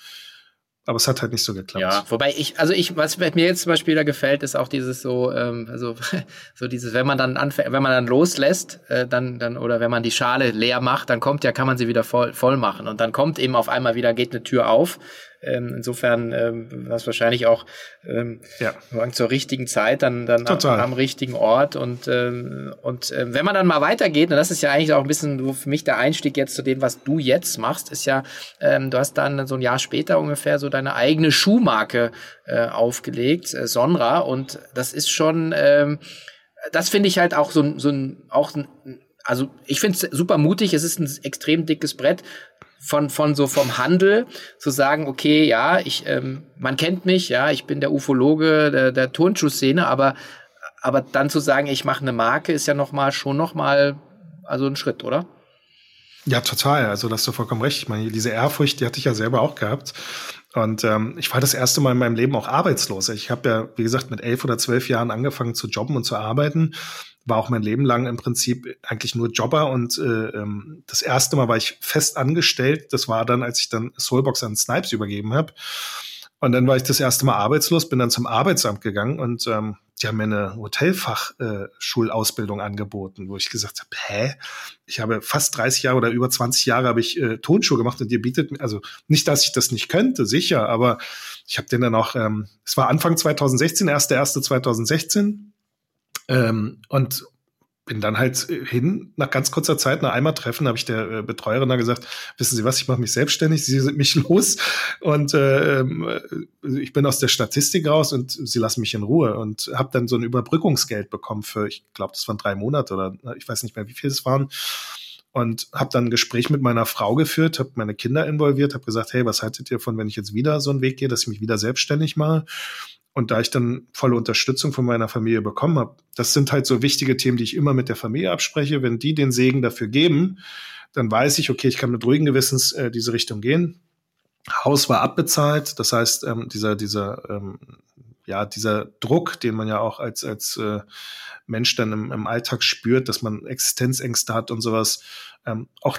Aber es hat halt nicht so geklappt.
Ja, wobei ich, also ich, was mir jetzt zum Beispiel da gefällt, ist auch dieses so, ähm, also so dieses, wenn man dann anfängt, wenn man dann loslässt, äh, dann, dann, oder wenn man die Schale leer macht, dann kommt ja, kann man sie wieder voll, voll machen. Und dann kommt eben auf einmal wieder, geht eine Tür auf ähm, insofern ähm, war es wahrscheinlich auch ähm, ja. zur richtigen Zeit, dann, dann am, am, richtigen Ort. Und, ähm, und ähm, wenn man dann mal weitergeht, und das ist ja eigentlich auch ein bisschen für mich der Einstieg jetzt zu dem, was du jetzt machst, ist ja, ähm, du hast dann so ein Jahr später ungefähr so deine eigene Schuhmarke äh, aufgelegt, äh, Sonra. Und das ist schon, ähm, das finde ich halt auch so, so ein, auch ein, also ich finde es super mutig, es ist ein extrem dickes Brett von, von so vom Handel zu sagen, okay, ja, ich, ähm, man kennt mich, ja, ich bin der Ufologe der, der Turnschuhszene, aber, aber dann zu sagen, ich mache eine Marke, ist ja noch schon noch mal also ein Schritt, oder?
Ja, total. Also, da hast du vollkommen recht. Ich meine, diese Ehrfurcht, die hatte ich ja selber auch gehabt. Und ähm, ich war das erste Mal in meinem Leben auch arbeitslos. Ich habe ja, wie gesagt, mit elf oder zwölf Jahren angefangen zu jobben und zu arbeiten. War auch mein Leben lang im Prinzip eigentlich nur Jobber. Und äh, ähm, das erste Mal war ich fest angestellt. Das war dann, als ich dann Soulbox an Snipes übergeben habe. Und dann war ich das erste Mal arbeitslos, bin dann zum Arbeitsamt gegangen und ähm, die haben mir eine Hotelfachschulausbildung äh, angeboten, wo ich gesagt habe, hä? Ich habe fast 30 Jahre oder über 20 Jahre habe ich äh, Tonschuhe gemacht und ihr bietet mir, also nicht, dass ich das nicht könnte, sicher, aber ich habe den dann auch, ähm, es war Anfang 2016, 1.1.2016 ähm, und bin dann halt hin, nach ganz kurzer Zeit, nach einmal Treffen, habe ich der äh, Betreuerin da gesagt, wissen Sie was, ich mache mich selbstständig, Sie sind mich los und äh, äh, ich bin aus der Statistik raus und Sie lassen mich in Ruhe und habe dann so ein Überbrückungsgeld bekommen für, ich glaube, das waren drei Monate oder ich weiß nicht mehr, wie viel es waren und habe dann ein Gespräch mit meiner Frau geführt, habe meine Kinder involviert, habe gesagt, hey, was haltet ihr von, wenn ich jetzt wieder so einen Weg gehe, dass ich mich wieder selbstständig mache? Und da ich dann volle Unterstützung von meiner Familie bekommen habe, das sind halt so wichtige Themen, die ich immer mit der Familie abspreche. Wenn die den Segen dafür geben, dann weiß ich, okay, ich kann mit ruhigen Gewissens äh, diese Richtung gehen. Haus war abbezahlt, das heißt, ähm, dieser, dieser, ähm, ja, dieser Druck, den man ja auch als, als äh, Mensch dann im, im Alltag spürt, dass man Existenzängste hat und sowas, ähm, auch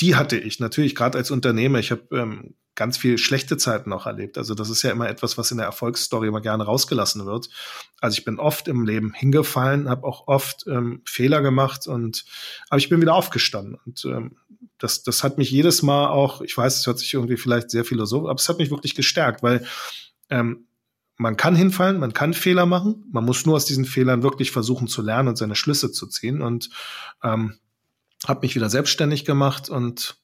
die hatte ich natürlich gerade als Unternehmer. Ich habe ähm, ganz viel schlechte Zeiten auch erlebt. Also das ist ja immer etwas, was in der Erfolgsstory immer gerne rausgelassen wird. Also ich bin oft im Leben hingefallen, habe auch oft ähm, Fehler gemacht und aber ich bin wieder aufgestanden und ähm, das, das hat mich jedes Mal auch, ich weiß, es hört sich irgendwie vielleicht sehr philosophisch, aber es hat mich wirklich gestärkt, weil ähm, man kann hinfallen, man kann Fehler machen, man muss nur aus diesen Fehlern wirklich versuchen zu lernen und seine Schlüsse zu ziehen und ähm, habe mich wieder selbstständig gemacht und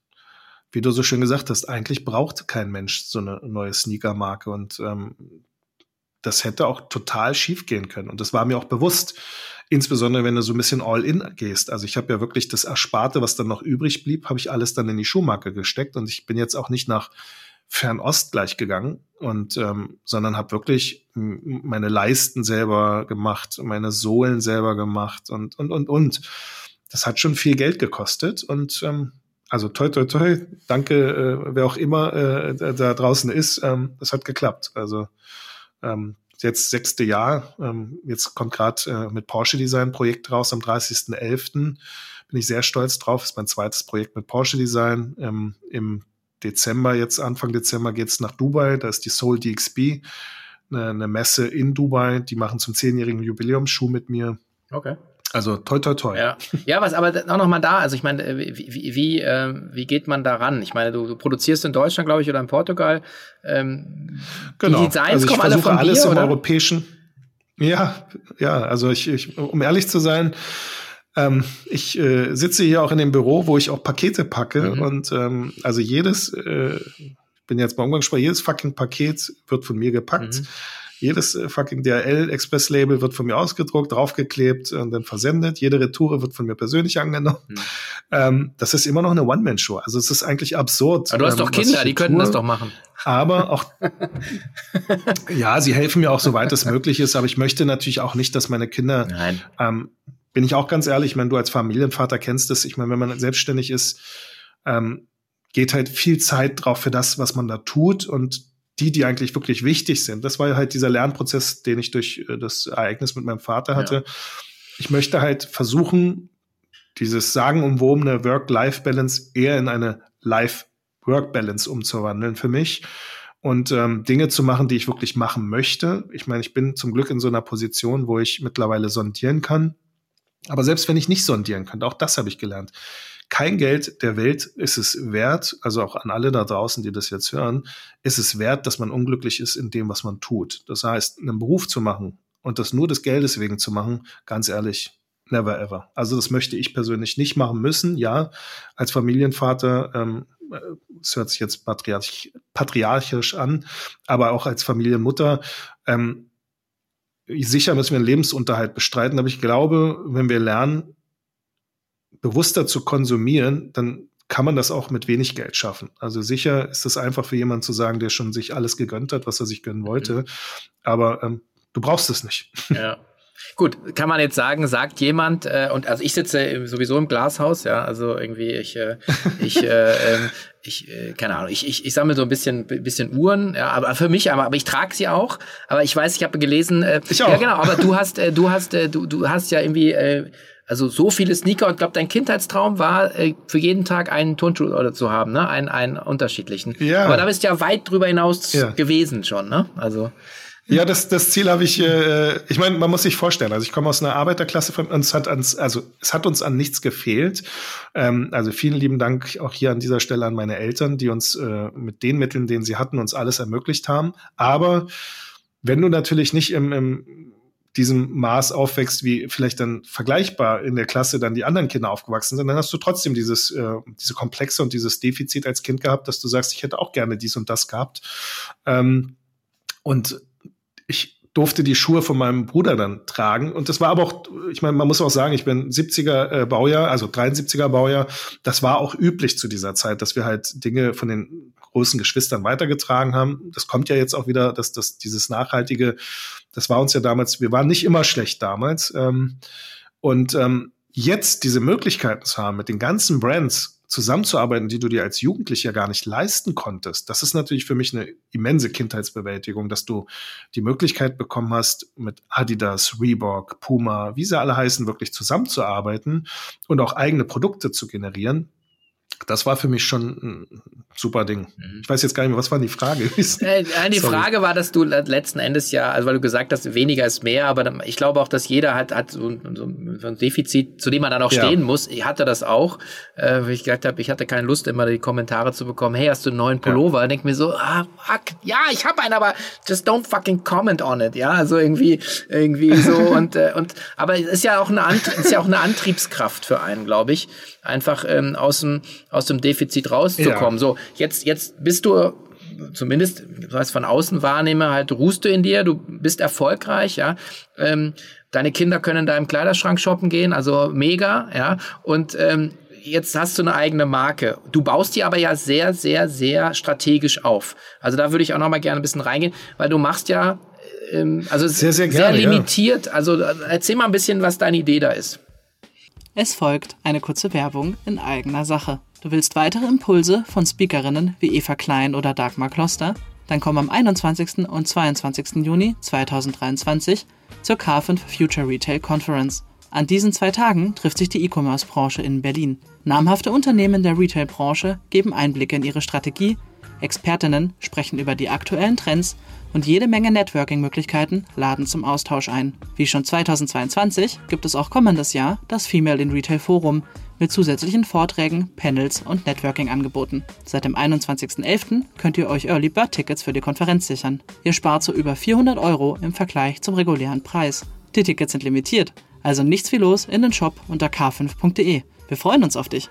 wie du so schön gesagt hast, eigentlich braucht kein Mensch so eine neue Sneaker-Marke und ähm, das hätte auch total schief gehen können. Und das war mir auch bewusst, insbesondere wenn du so ein bisschen all-in gehst. Also ich habe ja wirklich das Ersparte, was dann noch übrig blieb, habe ich alles dann in die Schuhmarke gesteckt und ich bin jetzt auch nicht nach Fernost gleich gegangen und ähm, sondern habe wirklich meine Leisten selber gemacht, meine Sohlen selber gemacht und und und und. Das hat schon viel Geld gekostet und ähm, also toi, toi, toi, danke, äh, wer auch immer äh, da draußen ist, ähm, hat geklappt. Also ähm, jetzt sechste Jahr, ähm, jetzt kommt gerade äh, mit Porsche Design Projekt raus am 30.11. Bin ich sehr stolz drauf. ist mein zweites Projekt mit Porsche Design. Ähm, Im Dezember, jetzt Anfang Dezember geht's nach Dubai. Da ist die Soul DXB, eine, eine Messe in Dubai. Die machen zum zehnjährigen Jubiläumsschuh mit mir.
Okay.
Also toi toi toi.
Ja, ja was aber auch noch mal da. Also ich meine, äh, wie, wie, äh, wie geht man da ran? Ich meine, du, du produzierst in Deutschland, glaube ich, oder in Portugal.
Ähm, genau. Die Designs also ich kommen alle von alles dir, im oder? europäischen. Ja, ja. Also ich, ich, um ehrlich zu sein, ähm, ich äh, sitze hier auch in dem Büro, wo ich auch Pakete packe mhm. und ähm, also jedes, äh, bin jetzt bei Umgangssprache, jedes fucking Paket wird von mir gepackt. Mhm jedes äh, fucking DHL Express Label wird von mir ausgedruckt, draufgeklebt und dann versendet. Jede Retoure wird von mir persönlich angenommen. Hm. Ähm, das ist immer noch eine One-Man-Show. Also es ist eigentlich absurd.
Aber du hast
ähm,
doch Kinder, die könnten das doch machen.
Aber auch, ja, sie helfen mir auch, soweit es möglich ist. Aber ich möchte natürlich auch nicht, dass meine Kinder,
Nein.
Ähm, bin ich auch ganz ehrlich, ich meine, du als Familienvater kennst es. Ich meine, wenn man selbstständig ist, ähm, geht halt viel Zeit drauf für das, was man da tut. Und die, die eigentlich wirklich wichtig sind. Das war halt dieser Lernprozess, den ich durch äh, das Ereignis mit meinem Vater hatte. Ja. Ich möchte halt versuchen, dieses sagenumwobene Work-Life-Balance eher in eine Life-Work-Balance umzuwandeln für mich und ähm, Dinge zu machen, die ich wirklich machen möchte. Ich meine, ich bin zum Glück in so einer Position, wo ich mittlerweile sondieren kann. Aber selbst wenn ich nicht sondieren könnte, auch das habe ich gelernt kein Geld der Welt ist es wert, also auch an alle da draußen, die das jetzt hören, ist es wert, dass man unglücklich ist in dem, was man tut. Das heißt, einen Beruf zu machen und das nur des Geldes wegen zu machen, ganz ehrlich, never ever. Also das möchte ich persönlich nicht machen müssen. Ja, als Familienvater, ähm, es hört sich jetzt patriarch, patriarchisch an, aber auch als Familienmutter, ähm, sicher müssen wir einen Lebensunterhalt bestreiten, aber ich glaube, wenn wir lernen, bewusster zu konsumieren, dann kann man das auch mit wenig Geld schaffen. Also sicher ist es einfach für jemanden zu sagen, der schon sich alles gegönnt hat, was er sich gönnen wollte. Mhm. Aber ähm, du brauchst es nicht.
Ja. Gut, kann man jetzt sagen, sagt jemand, äh, und also ich sitze sowieso im Glashaus, ja, also irgendwie ich, äh, ich, äh, ähm, ich, äh, keine Ahnung, ich, ich, ich sammle so ein bisschen, bisschen Uhren, ja, aber für mich, aber, aber ich trage sie auch. Aber ich weiß, ich habe gelesen, äh,
ich auch.
ja genau, aber du hast, äh, du hast, äh, du, du hast ja irgendwie äh, also so viele Sneaker und glaube, dein Kindheitstraum war, äh, für jeden Tag einen Turnschuh oder zu haben, ne? Einen, einen unterschiedlichen.
Ja.
Aber da bist du ja weit drüber hinaus
Ja.
gewesen schon, ne? Also.
Ja, das, das Ziel habe ich, äh, ich meine, man muss sich vorstellen, also ich komme aus einer Arbeiterklasse von uns hat ans, also es hat uns an nichts gefehlt. Ähm, also vielen lieben Dank auch hier an dieser Stelle an meine Eltern, die uns äh, mit den Mitteln, denen sie hatten, uns alles ermöglicht haben. Aber wenn du natürlich nicht im, im diesem Maß aufwächst, wie vielleicht dann vergleichbar in der Klasse dann die anderen Kinder aufgewachsen sind, dann hast du trotzdem dieses, äh, diese Komplexe und dieses Defizit als Kind gehabt, dass du sagst, ich hätte auch gerne dies und das gehabt. Ähm, und ich durfte die Schuhe von meinem Bruder dann tragen. Und das war aber auch, ich meine, man muss auch sagen, ich bin 70er äh, Baujahr, also 73er Baujahr. Das war auch üblich zu dieser Zeit, dass wir halt Dinge von den großen Geschwistern weitergetragen haben. Das kommt ja jetzt auch wieder, dass das dieses nachhaltige, das war uns ja damals, wir waren nicht immer schlecht damals. Ähm, und ähm, jetzt diese Möglichkeiten zu haben, mit den ganzen Brands zusammenzuarbeiten, die du dir als Jugendlicher gar nicht leisten konntest, das ist natürlich für mich eine immense Kindheitsbewältigung, dass du die Möglichkeit bekommen hast, mit Adidas, Reebok, Puma, wie sie alle heißen, wirklich zusammenzuarbeiten und auch eigene Produkte zu generieren. Das war für mich schon ein super Ding. Ich weiß jetzt gar nicht mehr, was war die Frage?
Äh, die
Sorry.
Frage war, dass du letzten Endes ja, also weil du gesagt hast, weniger ist mehr, aber ich glaube auch, dass jeder hat, hat so, ein- so ein Defizit, zu dem man dann auch
Ja.
stehen muss. Ich hatte das auch, äh, weil ich gesagt habe, ich hatte keine Lust, immer die Kommentare zu bekommen, hey, hast du einen neuen Pullover? Ja. Denk mir so, ah, fuck, ja, ich habe einen, aber just don't fucking comment on it, ja, also irgendwie, irgendwie so und äh, und, aber es ist ja auch eine, Ant ist ja auch eine Antriebskraft für einen, glaube ich, einfach ähm, aus dem aus dem Defizit rauszukommen.
Ja.
So, jetzt jetzt bist du zumindest, was von außen wahrnehme, halt ruhst du in dir, du bist erfolgreich, ja. Ähm, deine Kinder können in deinem Kleiderschrank shoppen gehen, also mega, ja. Und ähm, jetzt hast du eine eigene Marke. Du baust die aber ja sehr, sehr, sehr strategisch auf. Also da würde ich auch noch mal gerne ein bisschen reingehen, weil du machst ja ähm, also
Sehr, sehr gerne, ja.
limitiert. Also äh, erzähl mal ein bisschen, was deine Idee da ist.
Es folgt eine kurze Werbung in eigener Sache. Du willst weitere Impulse von Speakerinnen wie Eva Klein oder Dagmar Kloster? Dann komm am 21. und 22. Juni 2023 zur K5 Future Retail Conference. An diesen zwei Tagen trifft sich die E-Commerce-Branche in Berlin. Namhafte Unternehmen der Retail-Branche geben Einblicke in ihre Strategie, Expertinnen sprechen über die aktuellen Trends und jede Menge Networking-Möglichkeiten laden zum Austausch ein. Wie schon 2022 gibt es auch kommendes Jahr das Female in Retail Forum mit zusätzlichen Vorträgen, Panels und Networking-Angeboten. Seit dem 21.11. könnt ihr euch Early Bird Tickets für die Konferenz sichern. Ihr spart so über 400 Euro im Vergleich zum regulären Preis. Die Tickets sind limitiert, also nichts wie los in den Shop unter k5.de. Wir freuen uns auf dich.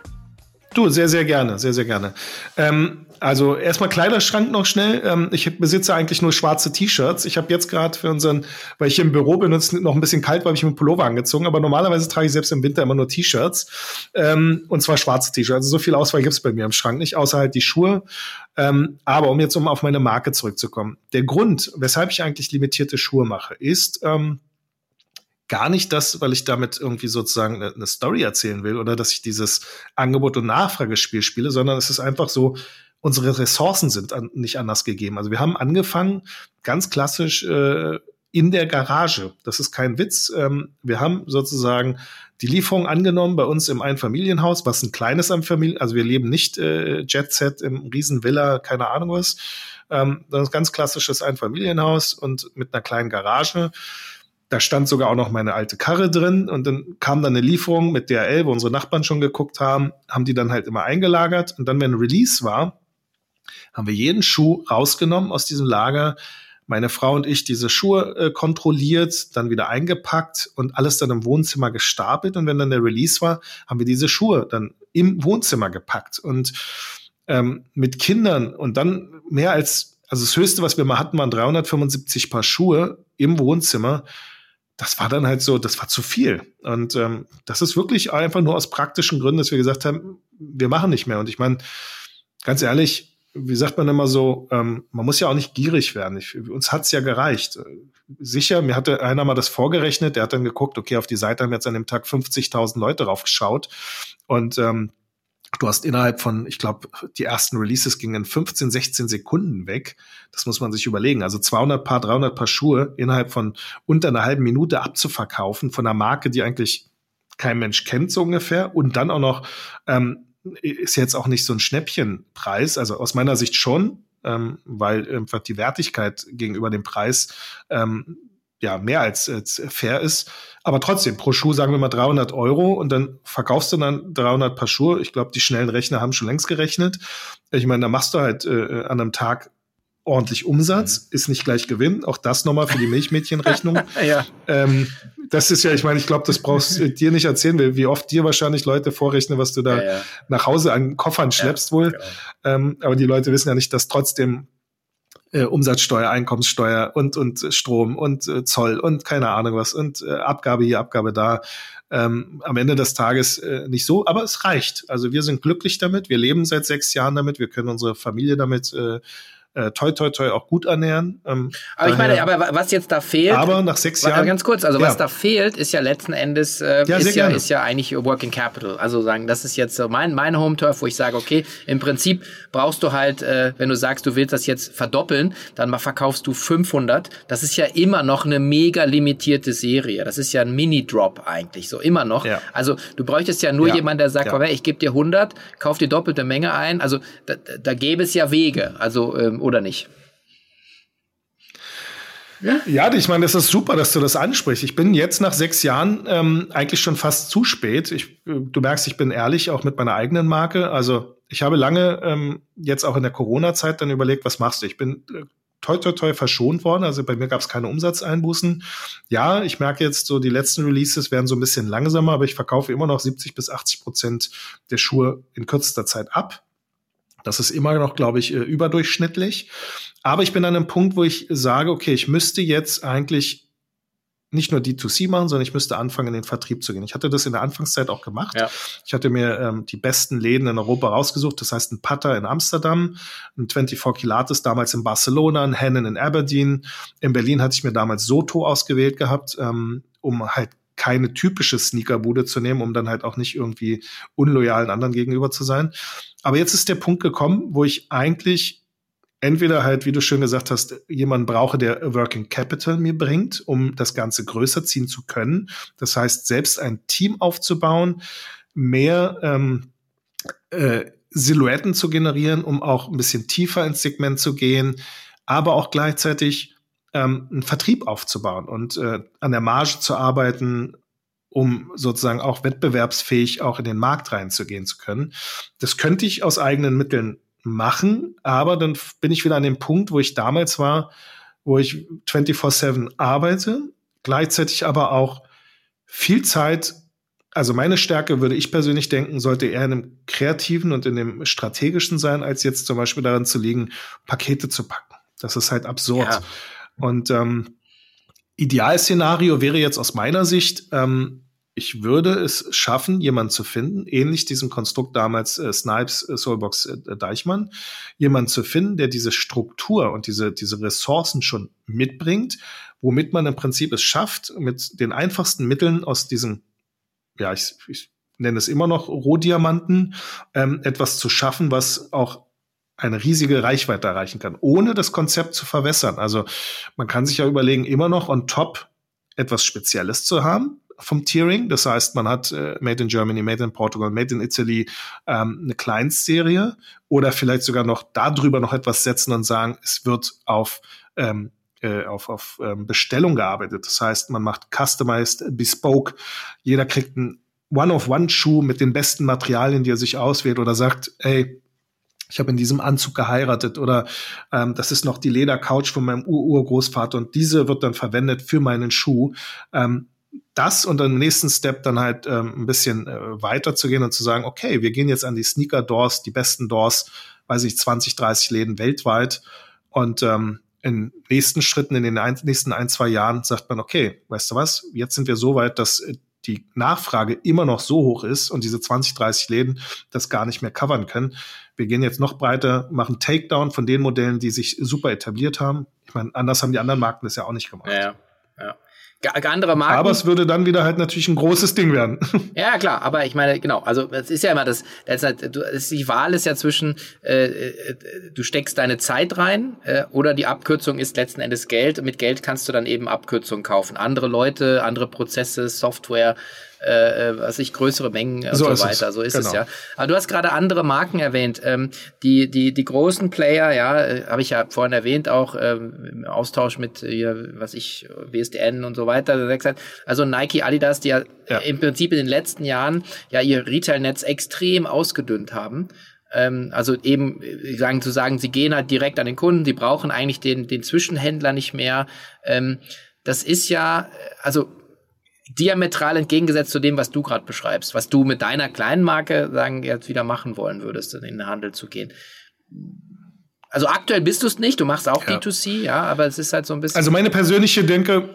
Du, sehr, sehr gerne, sehr, sehr gerne. Ähm, also erstmal Kleiderschrank noch schnell. Ähm, ich besitze eigentlich nur schwarze T-Shirts. Ich habe jetzt gerade für unseren, weil ich hier im Büro bin es noch ein bisschen kalt war, habe ich mir Pullover angezogen. Aber normalerweise trage ich selbst im Winter immer nur T-Shirts. Ähm, und zwar schwarze T-Shirts. Also so viel Auswahl gibt es bei mir im Schrank nicht, außer halt die Schuhe. Ähm, aber um jetzt um auf meine Marke zurückzukommen. Der Grund, weshalb ich eigentlich limitierte Schuhe mache, ist, ähm, gar nicht das, weil ich damit irgendwie sozusagen eine, eine Story erzählen will oder dass ich dieses Angebot- und Nachfragespiel spiele, sondern es ist einfach so, unsere Ressourcen sind an, nicht anders gegeben. Also wir haben angefangen, ganz klassisch äh, in der Garage. Das ist kein Witz. Ähm, wir haben sozusagen die Lieferung angenommen bei uns im Einfamilienhaus, was ein kleines Familien, also wir leben nicht äh, Jet Set im Riesenvilla, keine Ahnung was. Ähm, das ist ein ganz klassisches Einfamilienhaus und mit einer kleinen Garage. Da stand sogar auch noch meine alte Karre drin und dann kam dann eine Lieferung mit DRL, wo unsere Nachbarn schon geguckt haben, haben die dann halt immer eingelagert. Und dann, wenn Release war, haben wir jeden Schuh rausgenommen aus diesem Lager, meine Frau und ich diese Schuhe äh, kontrolliert, dann wieder eingepackt und alles dann im Wohnzimmer gestapelt. Und wenn dann der Release war, haben wir diese Schuhe dann im Wohnzimmer gepackt. Und ähm, mit Kindern und dann mehr als, also das Höchste, was wir mal hatten, waren 375 Paar Schuhe im Wohnzimmer das war dann halt so, das war zu viel. Und ähm, das ist wirklich einfach nur aus praktischen Gründen, dass wir gesagt haben, wir machen nicht mehr. Und ich meine, ganz ehrlich, wie sagt man immer so, ähm, man muss ja auch nicht gierig werden. Ich, uns hat's ja gereicht. Sicher, mir hatte einer mal das vorgerechnet, der hat dann geguckt, okay, auf die Seite haben jetzt an dem Tag 50.000 Leute raufgeschaut und ähm, Du hast innerhalb von, ich glaube, die ersten Releases gingen in 15, 16 Sekunden weg. Das muss man sich überlegen. Also 200 Paar, 300 Paar Schuhe innerhalb von unter einer halben Minute abzuverkaufen von einer Marke, die eigentlich kein Mensch kennt so ungefähr und dann auch noch ähm, ist jetzt auch nicht so ein Schnäppchenpreis, also aus meiner Sicht schon, ähm, weil einfach die Wertigkeit gegenüber dem Preis ähm, ja mehr als, als fair ist. Aber trotzdem, pro Schuh sagen wir mal 300 Euro und dann verkaufst du dann 300 Paar Schuhe. Ich glaube, die schnellen Rechner haben schon längst gerechnet. Ich meine, da machst du halt äh, an einem Tag ordentlich Umsatz, mhm. ist nicht gleich Gewinn. Auch das nochmal für die Milchmädchenrechnung. ja. Ähm, das ist ja, ich meine, ich glaube, das brauchst du dir nicht erzählen, wie oft dir wahrscheinlich Leute vorrechnen, was du da ja, ja. nach Hause an Koffern schleppst wohl. Genau. Ähm, aber die Leute wissen ja nicht, dass trotzdem äh, Umsatzsteuer, Einkommenssteuer und und Strom und äh, Zoll und keine Ahnung was und äh, Abgabe hier, Abgabe da. Ähm, am Ende des Tages äh, nicht so, aber es reicht. Also wir sind glücklich damit, wir leben seit sechs Jahren damit, wir können unsere Familie damit äh, äh, toi toi toi auch gut ernähren.
Ähm, aber ich meine, aber was jetzt da fehlt.
Aber nach sechs Jahren.
Ganz kurz, also ja. was da fehlt, ist ja letzten Endes äh, ja, ist, ja, ist ja eigentlich Working Capital. Also sagen, das ist jetzt so mein, mein Home Turf, wo ich sage, okay, im Prinzip brauchst du halt, äh, wenn du sagst, du willst das jetzt verdoppeln, dann mal verkaufst du 500. Das ist ja immer noch eine mega limitierte Serie. Das ist ja ein Mini-Drop eigentlich, so immer noch. Ja. Also du bräuchtest ja nur ja. jemand, der sagt, ja. ich gebe dir 100, kauf die doppelte Menge ein. Also da, da gäbe es ja Wege. Also ähm, oder nicht?
Ja, ja ich meine, das ist super, dass du das ansprichst. Ich bin jetzt nach sechs Jahren ähm, eigentlich schon fast zu spät. Ich, du merkst, ich bin ehrlich, auch mit meiner eigenen Marke. Also ich habe lange ähm, jetzt auch in der Corona-Zeit dann überlegt, was machst du? Ich bin äh, toi toi toi verschont worden. Also bei mir gab es keine Umsatzeinbußen. Ja, ich merke jetzt so, die letzten Releases werden so ein bisschen langsamer, aber ich verkaufe immer noch 70 bis 80 Prozent der Schuhe in kürzester Zeit ab. Das ist immer noch, glaube ich, äh, überdurchschnittlich. Aber ich bin an einem Punkt, wo ich sage, okay, ich müsste jetzt eigentlich nicht nur D2C machen, sondern ich müsste anfangen, in den Vertrieb zu gehen. Ich hatte das in der Anfangszeit auch gemacht. Ja. Ich hatte mir ähm, die besten Läden in Europa rausgesucht. Das heißt, ein Putter in Amsterdam, ein 24 Kilates damals in Barcelona, ein Hennen in Aberdeen. In Berlin hatte ich mir damals Soto ausgewählt gehabt, ähm, um halt keine typische Sneakerbude zu nehmen, um dann halt auch nicht irgendwie unloyalen anderen gegenüber zu sein. Aber jetzt ist der Punkt gekommen, wo ich eigentlich entweder halt, wie du schön gesagt hast, jemanden brauche, der Working Capital mir bringt, um das Ganze größer ziehen zu können. Das heißt, selbst ein Team aufzubauen, mehr ähm, äh, Silhouetten zu generieren, um auch ein bisschen tiefer ins Segment zu gehen, aber auch gleichzeitig ähm, einen Vertrieb aufzubauen und äh, an der Marge zu arbeiten, um sozusagen auch wettbewerbsfähig auch in den Markt reinzugehen zu können. Das könnte ich aus eigenen Mitteln machen, aber dann bin ich wieder an dem Punkt, wo ich damals war, wo ich 24/7 arbeite, gleichzeitig aber auch viel Zeit also meine Stärke, würde ich persönlich denken, sollte eher in dem kreativen und in dem strategischen sein, als jetzt zum Beispiel daran zu liegen, Pakete zu packen. Das ist halt absurd. Ja. Und ähm, Idealszenario wäre jetzt aus meiner Sicht, ähm, ich würde es schaffen, jemanden zu finden, ähnlich diesem Konstrukt damals äh, Snipes, äh, Soulbox äh, Deichmann, jemanden zu finden, der diese Struktur und diese, diese Ressourcen schon mitbringt, womit man im Prinzip es schafft, mit den einfachsten Mitteln aus diesem, ja, ich, ich nenne es immer noch Rohdiamanten, ähm, etwas zu schaffen, was auch eine riesige Reichweite erreichen kann, ohne das Konzept zu verwässern. Also man kann sich ja überlegen, immer noch on top etwas Spezielles zu haben, vom Tiering. Das heißt, man hat äh, Made in Germany, Made in Portugal, Made in Italy ähm, eine Kleinstserie oder vielleicht sogar noch darüber noch etwas setzen und sagen, es wird auf ähm, äh, auf, auf ähm, Bestellung gearbeitet. Das heißt, man macht customized, bespoke. Jeder kriegt einen One-of-One-Schuh mit den besten Materialien, die er sich auswählt oder sagt, ey, ich habe in diesem Anzug geheiratet oder ähm, das ist noch die Ledercouch von meinem Ur-Urgroßvater und diese wird dann verwendet für meinen Schuh. Ähm, das und dann im nächsten Step dann halt ähm, ein bisschen äh, weiter zu gehen und zu sagen, okay, wir gehen jetzt an die Sneaker-Doors, die besten Doors, weiß ich, 20, 30 Läden weltweit und ähm, in nächsten Schritten, in den ein, nächsten ein, zwei Jahren sagt man, okay, weißt du was, jetzt sind wir so weit, dass äh, die Nachfrage immer noch so hoch ist und diese 20, 30 Läden das gar nicht mehr covern können. Wir gehen jetzt noch breiter, machen Takedown von den Modellen, die sich super etabliert haben. Ich meine, anders haben die anderen Marken das ja auch nicht gemacht.
Ja, andere Marken.
Aber es würde dann wieder halt natürlich ein großes Ding werden.
Ja, klar, aber ich meine, genau, also es ist ja immer das, das halt, du, die Wahl ist ja zwischen, äh, äh, du steckst deine Zeit rein äh, oder die Abkürzung ist letzten Endes Geld. Mit Geld kannst du dann eben Abkürzungen kaufen. Andere Leute, andere Prozesse, Software, äh, äh, was ich größere Mengen und so, so weiter. Es. So ist genau. es ja. Aber du hast gerade andere Marken erwähnt. Ähm, die die die großen Player, ja, äh, habe ich ja vorhin erwähnt, auch ähm, im Austausch mit hier, was ich WSDN und so weiter. Also Nike, Adidas, die ja, ja. im Prinzip in den letzten Jahren ja ihr Retail-Netz extrem ausgedünnt haben ähm, also eben sagen zu sagen, sie gehen halt direkt an den Kunden, sie brauchen eigentlich den den Zwischenhändler nicht mehr. Ähm, das ist ja, also diametral entgegengesetzt zu dem, was du gerade beschreibst, was du mit deiner kleinen Marke sagen jetzt wieder machen wollen würdest, in den Handel zu gehen. Also aktuell bist du es nicht, du machst auch ja. D2C, ja, aber es ist halt so ein bisschen.
Also meine persönliche Denke,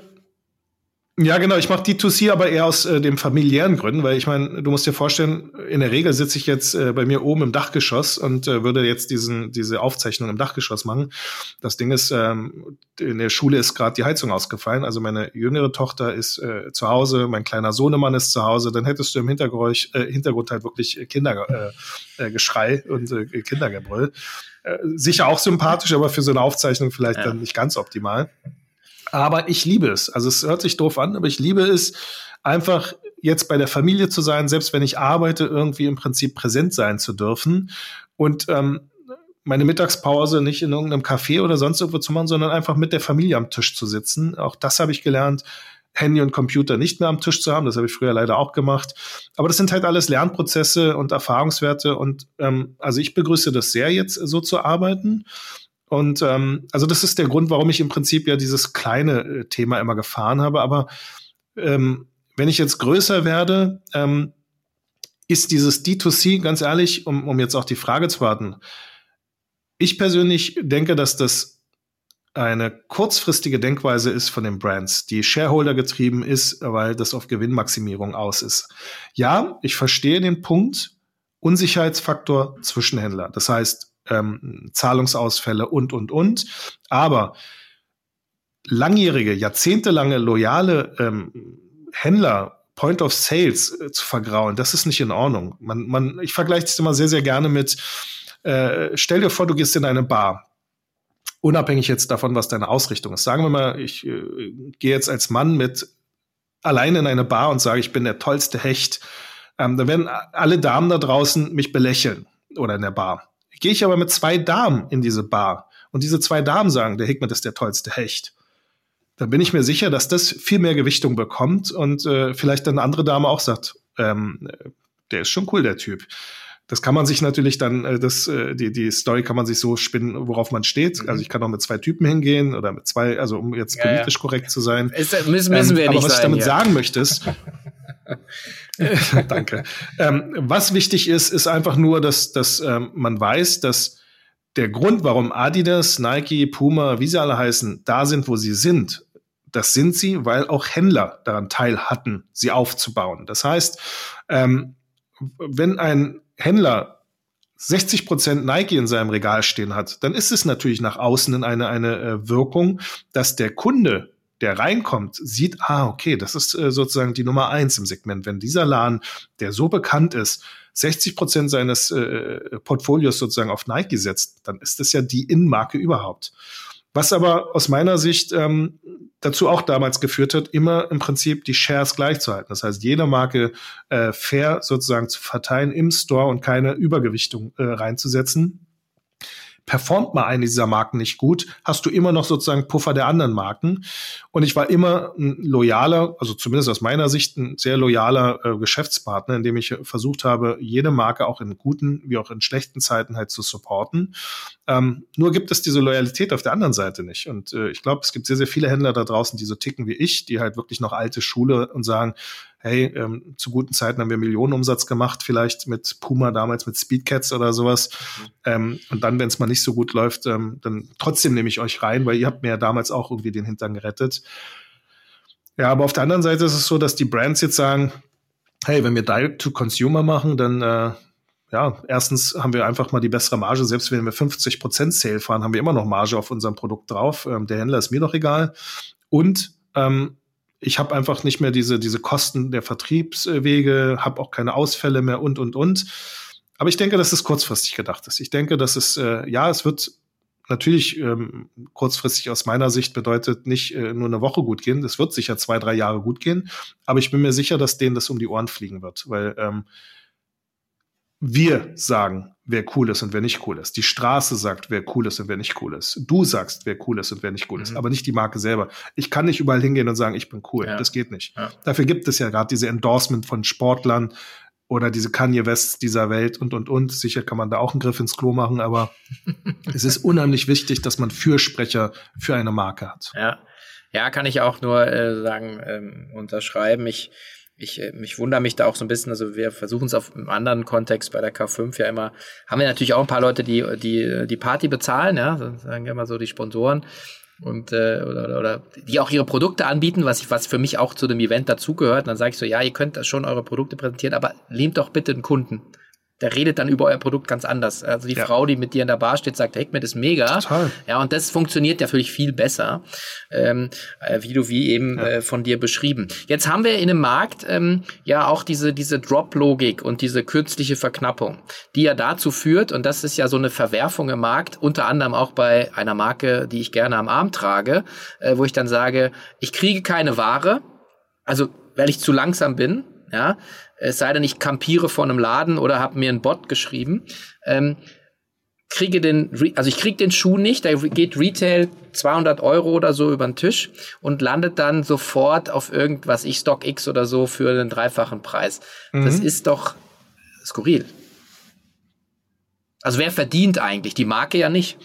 ja, genau. Ich mache D2C aber eher aus äh, dem familiären Gründen, weil ich meine, du musst dir vorstellen, in der Regel sitze ich jetzt äh, bei mir oben im Dachgeschoss und äh, würde jetzt diesen diese Aufzeichnung im Dachgeschoss machen. Das Ding ist, ähm, in der Schule ist gerade die Heizung ausgefallen. Also meine jüngere Tochter ist äh, zu Hause, mein kleiner Sohnemann ist zu Hause. Dann hättest du im Hintergrund, äh, Hintergrund halt wirklich Kindergeschrei äh, äh, und äh, Kindergebrüll. Äh, sicher auch sympathisch, aber für so eine Aufzeichnung vielleicht ja. dann nicht ganz optimal. Aber ich liebe es. Also es hört sich doof an, aber ich liebe es, einfach jetzt bei der Familie zu sein, selbst wenn ich arbeite, irgendwie im Prinzip präsent sein zu dürfen. Und ähm, meine Mittagspause nicht in irgendeinem Café oder sonst irgendwo zu machen, sondern einfach mit der Familie am Tisch zu sitzen. Auch das habe ich gelernt. Handy und Computer nicht mehr am Tisch zu haben. Das habe ich früher leider auch gemacht. Aber das sind halt alles Lernprozesse und Erfahrungswerte. Und ähm, also ich begrüße das sehr, jetzt so zu arbeiten. Und ähm, also das ist der Grund, warum ich im Prinzip ja dieses kleine äh, Thema immer gefahren habe. Aber ähm, wenn ich jetzt größer werde, ähm, ist dieses D2C, ganz ehrlich, um, um jetzt auch die Frage zu warten, ich persönlich denke, dass das eine kurzfristige Denkweise ist von den Brands, die Shareholder getrieben ist, weil das auf Gewinnmaximierung aus ist. Ja, ich verstehe den Punkt, Unsicherheitsfaktor Zwischenhändler. Das heißt, ähm, Zahlungsausfälle und, und, und. Aber langjährige, jahrzehntelange loyale ähm, Händler Point of Sales äh, zu vergrauen, das ist nicht in Ordnung. Man, man, ich vergleiche das immer sehr, sehr gerne mit, äh, stell dir vor, du gehst in eine Bar. Unabhängig jetzt davon, was deine Ausrichtung ist. Sagen wir mal, ich äh, gehe jetzt als Mann mit allein in eine Bar und sage, ich bin der tollste Hecht. Ähm, dann werden alle Damen da draußen mich belächeln oder in der Bar. Gehe ich aber mit zwei Damen in diese Bar und diese zwei Damen sagen, der Hickman ist der tollste Hecht, dann bin ich mir sicher, dass das viel mehr Gewichtung bekommt und äh, vielleicht dann eine andere Dame auch sagt, ähm, der ist schon cool, der Typ. Das kann man sich natürlich dann, äh, das, äh, die, die Story kann man sich so spinnen, worauf man steht. Mhm. Also ich kann auch mit zwei Typen hingehen oder mit zwei, also um jetzt politisch ja, korrekt zu sein.
Ist, müssen, müssen wir ähm, nicht
aber was
sein,
ich damit ja. sagen möchte ist, Danke. Ähm, was wichtig ist, ist einfach nur, dass, dass ähm, man weiß, dass der Grund, warum Adidas, Nike, Puma, wie sie alle heißen, da sind, wo sie sind, das sind sie, weil auch Händler daran teil hatten, sie aufzubauen. Das heißt, ähm, wenn ein Händler 60 Prozent Nike in seinem Regal stehen hat, dann ist es natürlich nach außen in eine, eine äh, Wirkung, dass der Kunde der reinkommt, sieht, ah, okay, das ist äh, sozusagen die Nummer eins im Segment. Wenn dieser Laden, der so bekannt ist, 60 Prozent seines äh, Portfolios sozusagen auf Nike setzt, dann ist das ja die Innenmarke überhaupt. Was aber aus meiner Sicht ähm, dazu auch damals geführt hat, immer im Prinzip die Shares gleichzuhalten. Das heißt, jede Marke äh, fair sozusagen zu verteilen im Store und keine Übergewichtung äh, reinzusetzen performt mal eine dieser Marken nicht gut, hast du immer noch sozusagen Puffer der anderen Marken. Und ich war immer ein loyaler, also zumindest aus meiner Sicht ein sehr loyaler äh, Geschäftspartner, indem ich versucht habe, jede Marke auch in guten wie auch in schlechten Zeiten halt zu supporten. Ähm, nur gibt es diese Loyalität auf der anderen Seite nicht. Und äh, ich glaube, es gibt sehr, sehr viele Händler da draußen, die so ticken wie ich, die halt wirklich noch alte Schule und sagen, hey, ähm, zu guten Zeiten haben wir Millionenumsatz gemacht, vielleicht mit Puma damals mit Speedcats oder sowas. Mhm. Ähm, und dann, wenn es mal nicht so gut läuft, ähm, dann trotzdem nehme ich euch rein, weil ihr habt mir ja damals auch irgendwie den Hintern gerettet. Ja, aber auf der anderen Seite ist es so, dass die Brands jetzt sagen, hey, wenn wir Direct to Consumer machen, dann äh, ja, erstens haben wir einfach mal die bessere Marge. Selbst wenn wir 50 Prozent Sale fahren, haben wir immer noch Marge auf unserem Produkt drauf. Ähm, der Händler ist mir doch egal. Und ähm, ich habe einfach nicht mehr diese, diese Kosten der Vertriebswege, habe auch keine Ausfälle mehr und, und, und. Aber ich denke, dass es kurzfristig gedacht ist. Ich denke, dass es, äh, ja, es wird natürlich ähm, kurzfristig aus meiner Sicht bedeutet nicht äh, nur eine Woche gut gehen. Es wird sicher zwei, drei Jahre gut gehen. Aber ich bin mir sicher, dass denen das um die Ohren fliegen wird, weil ähm, wir sagen, wer cool ist und wer nicht cool ist. Die Straße sagt, wer cool ist und wer nicht cool ist. Du sagst, wer cool ist und wer nicht cool ist, mhm. aber nicht die Marke selber. Ich kann nicht überall hingehen und sagen, ich bin cool. Ja. Das geht nicht. Ja. Dafür gibt es ja gerade diese Endorsement von Sportlern oder diese Kanye Wests dieser Welt und, und, und. Sicher kann man da auch einen Griff ins Klo machen, aber es ist unheimlich wichtig, dass man Fürsprecher für eine Marke hat.
Ja, ja kann ich auch nur äh, sagen, ähm, unterschreiben. Ich ich, äh, ich wundere mich da auch so ein bisschen, also wir versuchen es auf einem anderen Kontext bei der K5 ja immer, haben wir natürlich auch ein paar Leute, die die, die Party bezahlen, ja, sagen wir mal so die Sponsoren und äh, oder, oder die auch ihre Produkte anbieten, was ich, was für mich auch zu dem Event dazugehört. Dann sage ich so, ja, ihr könnt schon eure Produkte präsentieren, aber nehmt doch bitte einen Kunden der redet dann über euer Produkt ganz anders. Also die ja. Frau, die mit dir in der Bar steht, sagt, Heckmet ist mega. Total. Ja, und das funktioniert natürlich viel besser, ähm, äh, wie du wie eben ja. äh, von dir beschrieben. Jetzt haben wir in dem Markt ähm, ja auch diese, diese Drop-Logik und diese kürzliche Verknappung, die ja dazu führt, und das ist ja so eine Verwerfung im Markt, unter anderem auch bei einer Marke, die ich gerne am Arm trage, äh, wo ich dann sage, ich kriege keine Ware, also weil ich zu langsam bin, ja, es sei denn, ich kampiere vor einem Laden oder habe mir einen Bot geschrieben, ähm, kriege den, also ich kriege den Schuh nicht, der geht Retail 200 Euro oder so über den Tisch und landet dann sofort auf irgendwas, ich Stock X oder so für einen dreifachen Preis. Mhm. Das ist doch skurril. Also wer verdient eigentlich? Die Marke ja nicht.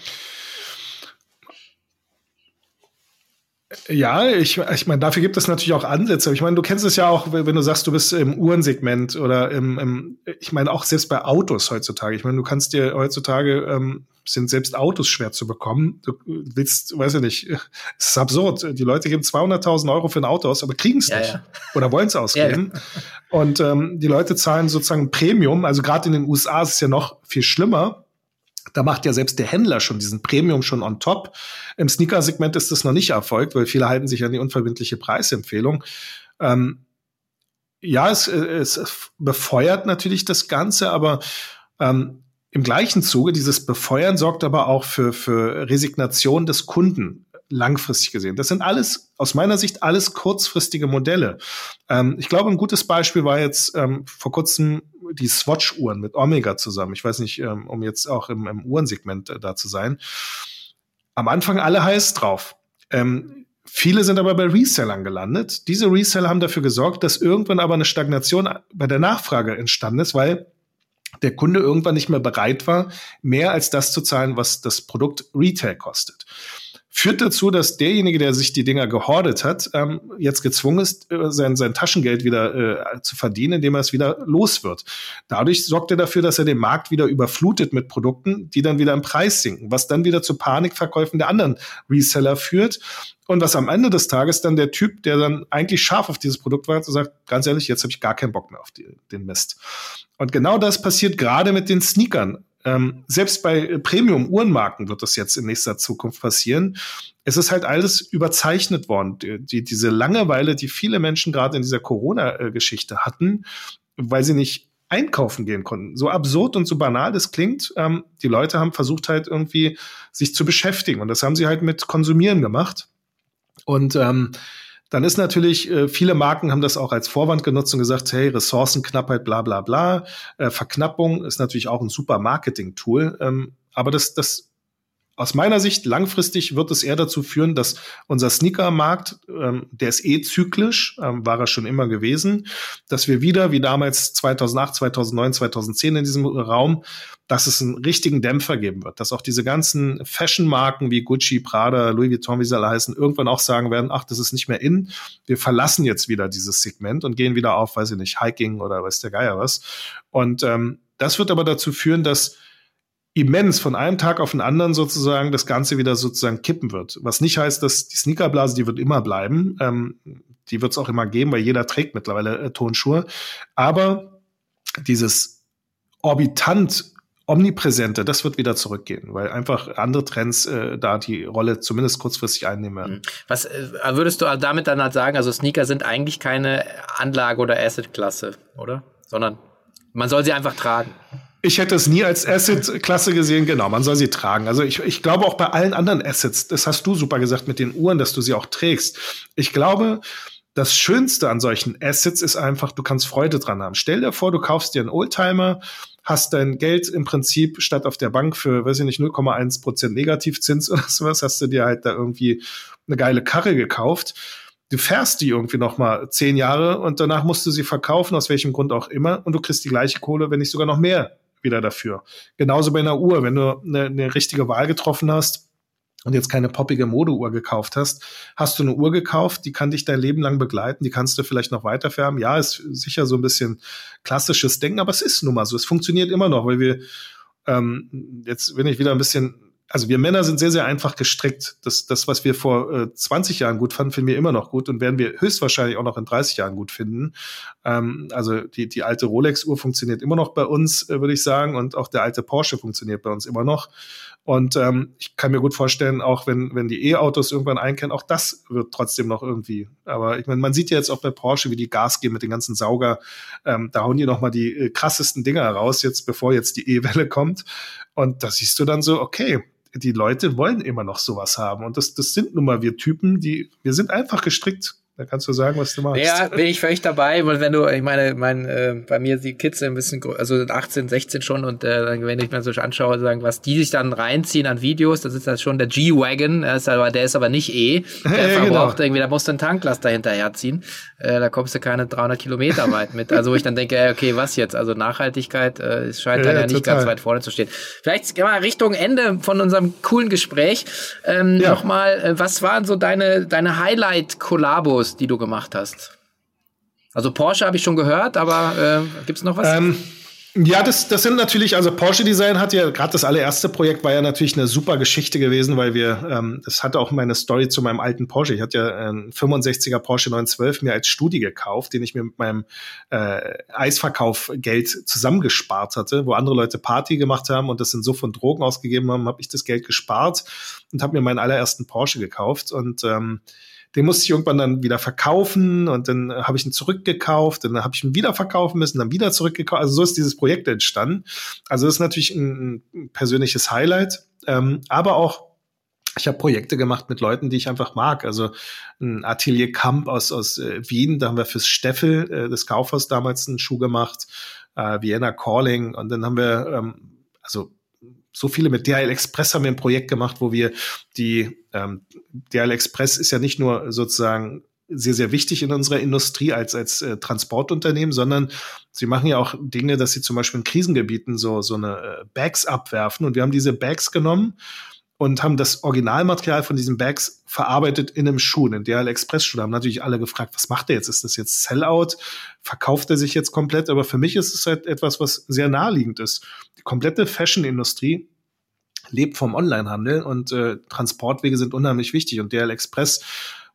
Ja, ich, ich meine, dafür gibt es natürlich auch Ansätze. Ich meine, du kennst es ja auch, wenn du sagst, du bist im Uhrensegment oder im, im ich meine, auch selbst bei Autos heutzutage. Ich meine, du kannst dir heutzutage ähm, sind selbst Autos schwer zu bekommen. Du willst, weiß ich nicht, es ist absurd. Die Leute geben 200.000 Euro für ein Auto aus, aber kriegen es ja, nicht ja. oder wollen es ausgeben. Ja, Und ähm, die Leute zahlen sozusagen Premium. Also gerade in den USA ist es ja noch viel schlimmer da macht ja selbst der Händler schon diesen Premium schon on top. Im Sneaker-Segment ist das noch nicht erfolgt, weil viele halten sich an die unverbindliche Preisempfehlung. Ähm, ja, es, es befeuert natürlich das Ganze, aber ähm, im gleichen Zuge, dieses Befeuern sorgt aber auch für, für Resignation des Kunden langfristig gesehen. Das sind alles, aus meiner Sicht, alles kurzfristige Modelle. Ähm, ich glaube, ein gutes Beispiel war jetzt ähm, vor kurzem die Swatch-Uhren mit Omega zusammen. Ich weiß nicht, ähm, um jetzt auch im, im Uhrensegment äh, da zu sein. Am Anfang alle heiß drauf. Ähm, viele sind aber bei Resellern gelandet. Diese Reseller haben dafür gesorgt, dass irgendwann aber eine Stagnation bei der Nachfrage entstanden ist, weil der Kunde irgendwann nicht mehr bereit war, mehr als das zu zahlen, was das Produkt Retail kostet führt dazu, dass derjenige, der sich die Dinger gehordet hat, ähm, jetzt gezwungen ist, äh, sein, sein Taschengeld wieder äh, zu verdienen, indem er es wieder los wird. Dadurch sorgt er dafür, dass er den Markt wieder überflutet mit Produkten, die dann wieder im Preis sinken, was dann wieder zu Panikverkäufen der anderen Reseller führt. Und was am Ende des Tages dann der Typ, der dann eigentlich scharf auf dieses Produkt war, sagt, ganz ehrlich, jetzt habe ich gar keinen Bock mehr auf die, den Mist. Und genau das passiert gerade mit den Sneakern. Ähm, selbst bei Premium-Uhrenmarken wird das jetzt in nächster Zukunft passieren. Es ist halt alles überzeichnet worden. Die, die, diese Langeweile, die viele Menschen gerade in dieser Corona-Geschichte hatten, weil sie nicht einkaufen gehen konnten. So absurd und so banal das klingt, ähm, die Leute haben versucht halt irgendwie sich zu beschäftigen und das haben sie halt mit Konsumieren gemacht. Und ähm, dann ist natürlich, äh, viele Marken haben das auch als Vorwand genutzt und gesagt, hey, Ressourcenknappheit, bla bla bla. Äh, Verknappung ist natürlich auch ein super Marketing-Tool. Ähm, aber das, das aus meiner Sicht langfristig wird es eher dazu führen, dass unser Sneakermarkt, ähm, der ist eh zyklisch, ähm, war er schon immer gewesen, dass wir wieder, wie damals 2008, 2009, 2010 in diesem Raum, dass es einen richtigen Dämpfer geben wird, dass auch diese ganzen Fashion-Marken wie Gucci, Prada, Louis Vuitton, wie sie alle heißen, irgendwann auch sagen werden, ach, das ist nicht mehr in, wir verlassen jetzt wieder dieses Segment und gehen wieder auf, weiß ich nicht, Hiking oder weiß der Geier was. Und ähm, das wird aber dazu führen, dass immens von einem Tag auf den anderen sozusagen das Ganze wieder sozusagen kippen wird. Was nicht heißt, dass die Sneakerblase, die wird immer bleiben. Ähm, die wird es auch immer geben, weil jeder trägt mittlerweile äh, Tonschuhe. Aber dieses orbitant omnipräsente, das wird wieder zurückgehen, weil einfach andere Trends äh, da die Rolle zumindest kurzfristig einnehmen werden. Mhm.
Was äh, würdest du damit dann halt sagen? Also Sneaker sind eigentlich keine Anlage oder Asset-Klasse, oder? Sondern man soll sie einfach tragen.
Ich hätte es nie als Asset-Klasse gesehen, genau, man soll sie tragen. Also ich, ich glaube auch bei allen anderen Assets, das hast du super gesagt mit den Uhren, dass du sie auch trägst. Ich glaube, das Schönste an solchen Assets ist einfach, du kannst Freude dran haben. Stell dir vor, du kaufst dir einen Oldtimer, hast dein Geld im Prinzip statt auf der Bank für, weiß ich nicht, 0,1 Prozent Negativzins oder sowas, hast du dir halt da irgendwie eine geile Karre gekauft du fährst die irgendwie noch mal zehn Jahre und danach musst du sie verkaufen, aus welchem Grund auch immer, und du kriegst die gleiche Kohle, wenn nicht sogar noch mehr wieder dafür. Genauso bei einer Uhr, wenn du eine, eine richtige Wahl getroffen hast und jetzt keine poppige Modeuhr gekauft hast, hast du eine Uhr gekauft, die kann dich dein Leben lang begleiten, die kannst du vielleicht noch weiterfärben. Ja, ist sicher so ein bisschen klassisches Denken, aber es ist nun mal so. Es funktioniert immer noch, weil wir ähm, jetzt bin ich wieder ein bisschen also wir Männer sind sehr, sehr einfach gestrickt. Das, das was wir vor äh, 20 Jahren gut fanden, finden wir immer noch gut und werden wir höchstwahrscheinlich auch noch in 30 Jahren gut finden. Ähm, also die, die alte Rolex-Uhr funktioniert immer noch bei uns, äh, würde ich sagen, und auch der alte Porsche funktioniert bei uns immer noch. Und ähm, ich kann mir gut vorstellen, auch wenn, wenn die E-Autos irgendwann einkennen, auch das wird trotzdem noch irgendwie. Aber ich meine, man sieht ja jetzt auch bei Porsche, wie die Gas geben mit den ganzen Sauger. Ähm, da hauen die noch mal die äh, krassesten Dinger raus, jetzt bevor jetzt die E-Welle kommt. Und da siehst du dann so, okay, die Leute wollen immer noch sowas haben. Und das, das sind nun mal wir Typen, die, wir sind einfach gestrickt da kannst du sagen, was du machst.
Ja, bin ich völlig dabei. Und wenn du, ich meine, mein, äh, bei mir die Kids sind ein bisschen, also 18, 16 schon und äh, wenn ich mir so anschaue, sagen, was die sich dann reinziehen an Videos, das ist das schon der G-Wagon, der ist aber, der ist aber nicht E. Der ja, verbraucht genau. irgendwie, da musst du einen Tanklaster hinterherziehen. Äh, da kommst du keine 300 Kilometer weit mit. Also wo ich dann denke, okay, was jetzt? Also Nachhaltigkeit äh, es scheint ja, dann ja nicht total. ganz weit vorne zu stehen. Vielleicht mal Richtung Ende von unserem coolen Gespräch. Ähm, ja. Nochmal, äh, was waren so deine, deine Highlight-Kollabos? Videos, die du gemacht hast? Also Porsche habe ich schon gehört, aber äh, gibt es noch was?
Ähm, ja, das, das sind natürlich, also Porsche Design hat ja, gerade das allererste Projekt war ja natürlich eine super Geschichte gewesen, weil wir, ähm, das hatte auch meine Story zu meinem alten Porsche. Ich hatte ja einen 65er Porsche 912 mir als Studie gekauft, den ich mir mit meinem äh, Eisverkaufgeld zusammengespart hatte, wo andere Leute Party gemacht haben und das in so von Drogen ausgegeben haben, habe ich das Geld gespart und habe mir meinen allerersten Porsche gekauft und ähm, den musste ich irgendwann dann wieder verkaufen und dann habe ich ihn zurückgekauft, dann habe ich ihn wieder verkaufen müssen, dann wieder zurückgekauft. Also so ist dieses Projekt entstanden. Also das ist natürlich ein, ein persönliches Highlight, ähm, aber auch ich habe Projekte gemacht mit Leuten, die ich einfach mag. Also ein Atelier Kamp aus, aus äh, Wien, da haben wir fürs Steffel, äh, des Kaufhaus damals einen Schuh gemacht, äh, Vienna Calling und dann haben wir ähm, also so viele mit DHL Express haben wir ein Projekt gemacht, wo wir die ähm, DHL Express ist ja nicht nur sozusagen sehr, sehr wichtig in unserer Industrie als, als äh, Transportunternehmen, sondern sie machen ja auch Dinge, dass sie zum Beispiel in Krisengebieten so, so eine äh, Bags abwerfen. Und wir haben diese Bags genommen und haben das Originalmaterial von diesen Bags verarbeitet in einem Schuh, in DHL Express Schuh. Da haben natürlich alle gefragt, was macht er jetzt? Ist das jetzt Sellout? Verkauft er sich jetzt komplett? Aber für mich ist es halt etwas, was sehr naheliegend ist. Die komplette Fashion-Industrie lebt vom Onlinehandel und äh, Transportwege sind unheimlich wichtig. Und DHL Express,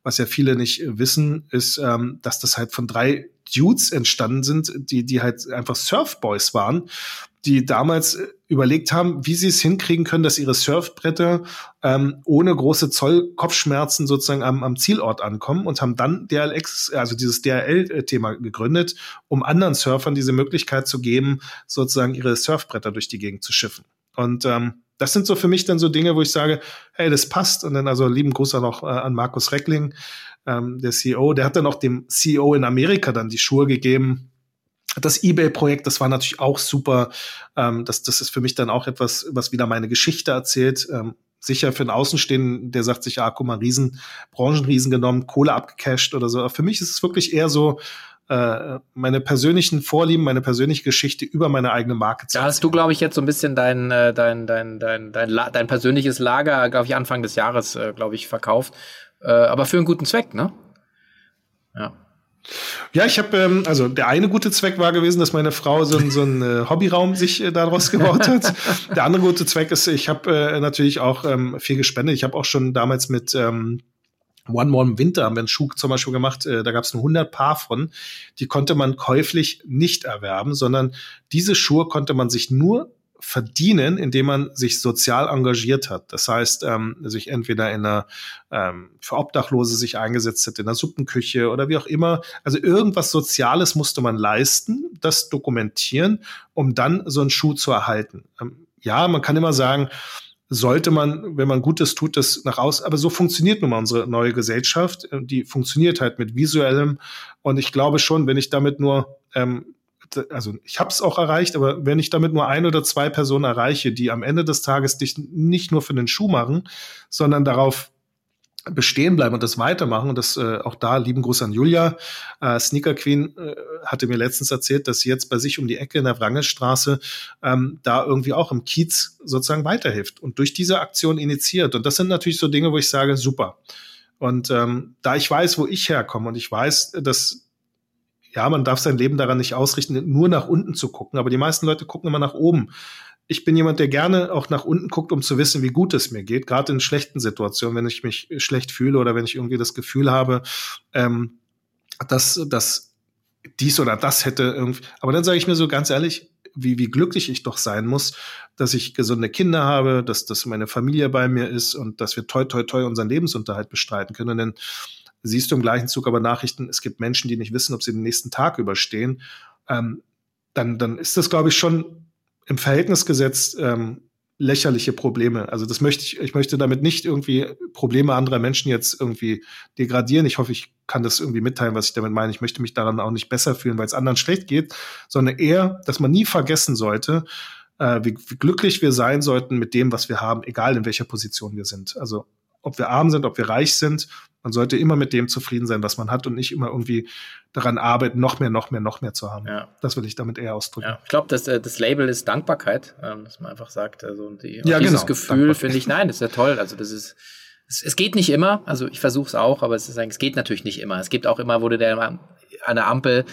was ja viele nicht wissen, ist, ähm, dass das halt von drei Dudes entstanden sind, die, die halt einfach Surfboys waren, die damals äh, überlegt haben, wie sie es hinkriegen können, dass ihre Surfbretter ähm, ohne große Zollkopfschmerzen sozusagen am, am Zielort ankommen und haben dann DLX, also dieses DRL-Thema gegründet, um anderen Surfern diese Möglichkeit zu geben, sozusagen ihre Surfbretter durch die Gegend zu schiffen. Und ähm, das sind so für mich dann so Dinge, wo ich sage, hey, das passt. Und dann also lieben Gruß auch noch äh, an Markus Reckling, ähm, der CEO. Der hat dann auch dem CEO in Amerika dann die Schuhe gegeben, das eBay-Projekt, das war natürlich auch super. Ähm, das, das ist für mich dann auch etwas, was wieder meine Geschichte erzählt. Ähm, sicher für einen Außenstehenden, der sagt sich, ah, guck mal, Riesen, Branchenriesen genommen, Kohle abgecasht oder so. Aber für mich ist es wirklich eher so, äh, meine persönlichen Vorlieben, meine persönliche Geschichte über meine eigene Marke
zu Da hast du, glaube ich, jetzt so ein bisschen dein, äh, dein, dein, dein, dein, dein, dein persönliches Lager, glaube ich, Anfang des Jahres, äh, glaube ich, verkauft. Äh, aber für einen guten Zweck, ne?
Ja. Ja, ich habe, ähm, also der eine gute Zweck war gewesen, dass meine Frau so, so einen äh, Hobbyraum sich äh, daraus gebaut hat. der andere gute Zweck ist, ich habe äh, natürlich auch ähm, viel gespendet. Ich habe auch schon damals mit ähm, One More im Winter haben wir einen Schuh zum Beispiel gemacht, äh, da gab es nur 100 Paar von. Die konnte man käuflich nicht erwerben, sondern diese Schuhe konnte man sich nur verdienen, indem man sich sozial engagiert hat. Das heißt, ähm, sich entweder in einer ähm, für Obdachlose sich eingesetzt hat, in der Suppenküche oder wie auch immer. Also irgendwas Soziales musste man leisten, das dokumentieren, um dann so einen Schuh zu erhalten. Ähm, ja, man kann immer sagen, sollte man, wenn man Gutes tut, das nach außen. Aber so funktioniert nun mal unsere neue Gesellschaft. Die funktioniert halt mit visuellem. Und ich glaube schon, wenn ich damit nur ähm, also ich habe es auch erreicht, aber wenn ich damit nur ein oder zwei Personen erreiche, die am Ende des Tages dich nicht nur für den Schuh machen, sondern darauf bestehen bleiben und das weitermachen. Und das äh, auch da lieben Gruß an Julia. Äh, Sneaker Queen äh, hatte mir letztens erzählt, dass sie jetzt bei sich um die Ecke in der Wrangelstraße ähm, da irgendwie auch im Kiez sozusagen weiterhilft und durch diese Aktion initiiert. Und das sind natürlich so Dinge, wo ich sage, super. Und ähm, da ich weiß, wo ich herkomme und ich weiß, dass ja, man darf sein Leben daran nicht ausrichten, nur nach unten zu gucken, aber die meisten Leute gucken immer nach oben. Ich bin jemand, der gerne auch nach unten guckt, um zu wissen, wie gut es mir geht, gerade in schlechten Situationen, wenn ich mich schlecht fühle oder wenn ich irgendwie das Gefühl habe, ähm, dass, dass dies oder das hätte irgendwie. Aber dann sage ich mir so ganz ehrlich, wie, wie glücklich ich doch sein muss, dass ich gesunde Kinder habe, dass, dass meine Familie bei mir ist und dass wir toi toi toi unseren Lebensunterhalt bestreiten können. Denn siehst du im gleichen Zug aber Nachrichten, es gibt Menschen, die nicht wissen, ob sie den nächsten Tag überstehen, ähm, dann, dann ist das, glaube ich, schon im Verhältnis gesetzt ähm, lächerliche Probleme. Also das möchte ich, ich möchte damit nicht irgendwie Probleme anderer Menschen jetzt irgendwie degradieren. Ich hoffe, ich kann das irgendwie mitteilen, was ich damit meine. Ich möchte mich daran auch nicht besser fühlen, weil es anderen schlecht geht, sondern eher, dass man nie vergessen sollte, äh, wie, wie glücklich wir sein sollten mit dem, was wir haben, egal in welcher Position wir sind. Also ob wir arm sind, ob wir reich sind, man sollte immer mit dem zufrieden sein, was man hat und nicht immer irgendwie daran arbeiten, noch mehr, noch mehr, noch mehr zu haben. Ja. Das will ich damit eher ausdrücken.
Ja, ich glaube, das, äh, das Label ist Dankbarkeit, ähm, dass man einfach sagt, also die, ja, dieses genau, Gefühl finde ich, nein, das ist ja toll. Also das ist, es, es geht nicht immer, also ich versuche es auch, aber es ist eigentlich, es geht natürlich nicht immer. Es gibt auch immer, wo du der an der Ampel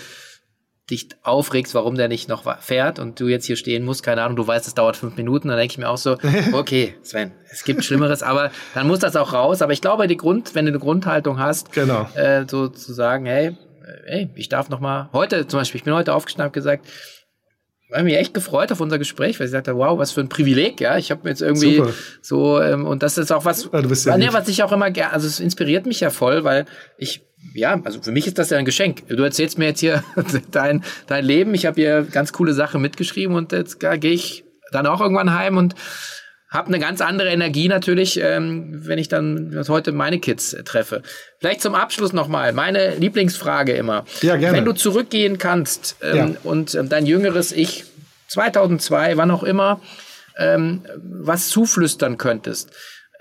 dich aufregst, warum der nicht noch fährt und du jetzt hier stehen musst, keine Ahnung, du weißt, es dauert fünf Minuten, dann denke ich mir auch so, okay, Sven, es gibt Schlimmeres, aber dann muss das auch raus. Aber ich glaube, die Grund, wenn du eine Grundhaltung hast,
genau.
äh, so zu sagen, hey, hey, ich darf noch mal heute zum Beispiel, ich bin heute aufgestanden und gesagt, ich habe mich echt gefreut auf unser Gespräch, weil ich sagte, wow, was für ein Privileg, ja. Ich habe jetzt irgendwie Super. so ähm, und das ist auch was, ja, ja nee, was ich auch immer gerne, also es inspiriert mich ja voll, weil ich ja, also für mich ist das ja ein Geschenk. Du erzählst mir jetzt hier dein, dein Leben. Ich habe hier ganz coole Sachen mitgeschrieben und jetzt gehe ich dann auch irgendwann heim und habe eine ganz andere Energie natürlich, ähm, wenn ich dann heute meine Kids treffe. Vielleicht zum Abschluss nochmal, meine Lieblingsfrage immer.
Ja, gerne.
Wenn du zurückgehen kannst ähm, ja. und ähm, dein jüngeres Ich, 2002, wann auch immer, ähm, was zuflüstern könntest,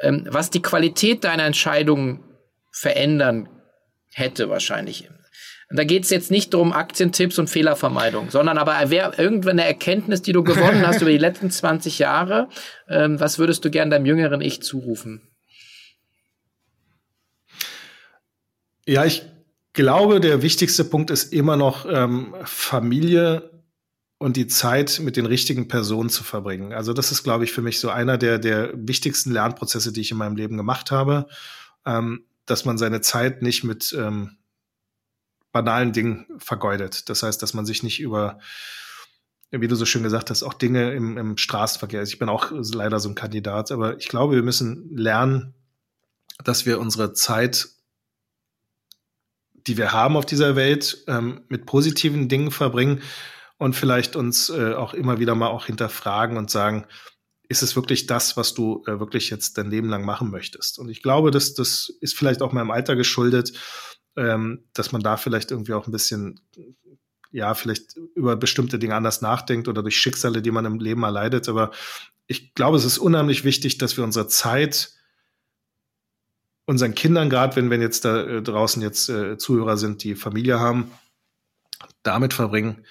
ähm, was die Qualität deiner Entscheidungen verändern hätte wahrscheinlich. Und da geht es jetzt nicht darum, Aktientipps und Fehlervermeidung, sondern aber wer irgendwann eine Erkenntnis, die du gewonnen hast über die letzten 20 Jahre, ähm, was würdest du gern deinem jüngeren Ich zurufen?
Ja, ich glaube, der wichtigste Punkt ist immer noch ähm, Familie und die Zeit mit den richtigen Personen zu verbringen. Also das ist, glaube ich, für mich so einer der, der wichtigsten Lernprozesse, die ich in meinem Leben gemacht habe. Ähm, dass man seine Zeit nicht mit ähm, banalen Dingen vergeudet. Das heißt, dass man sich nicht über, wie du so schön gesagt hast, auch Dinge im, im Straßenverkehr. Also ich bin auch leider so ein Kandidat, aber ich glaube, wir müssen lernen, dass wir unsere Zeit, die wir haben auf dieser Welt, ähm, mit positiven Dingen verbringen und vielleicht uns äh, auch immer wieder mal auch hinterfragen und sagen, ist es wirklich das, was du äh, wirklich jetzt dein Leben lang machen möchtest? Und ich glaube, dass das ist vielleicht auch meinem Alter geschuldet, ähm, dass man da vielleicht irgendwie auch ein bisschen, ja, vielleicht über bestimmte Dinge anders nachdenkt oder durch Schicksale, die man im Leben erleidet. Aber ich glaube, es ist unheimlich wichtig, dass wir unsere Zeit unseren Kindern, gerade wenn, wenn jetzt da äh, draußen jetzt äh, Zuhörer sind, die Familie haben, damit verbringen,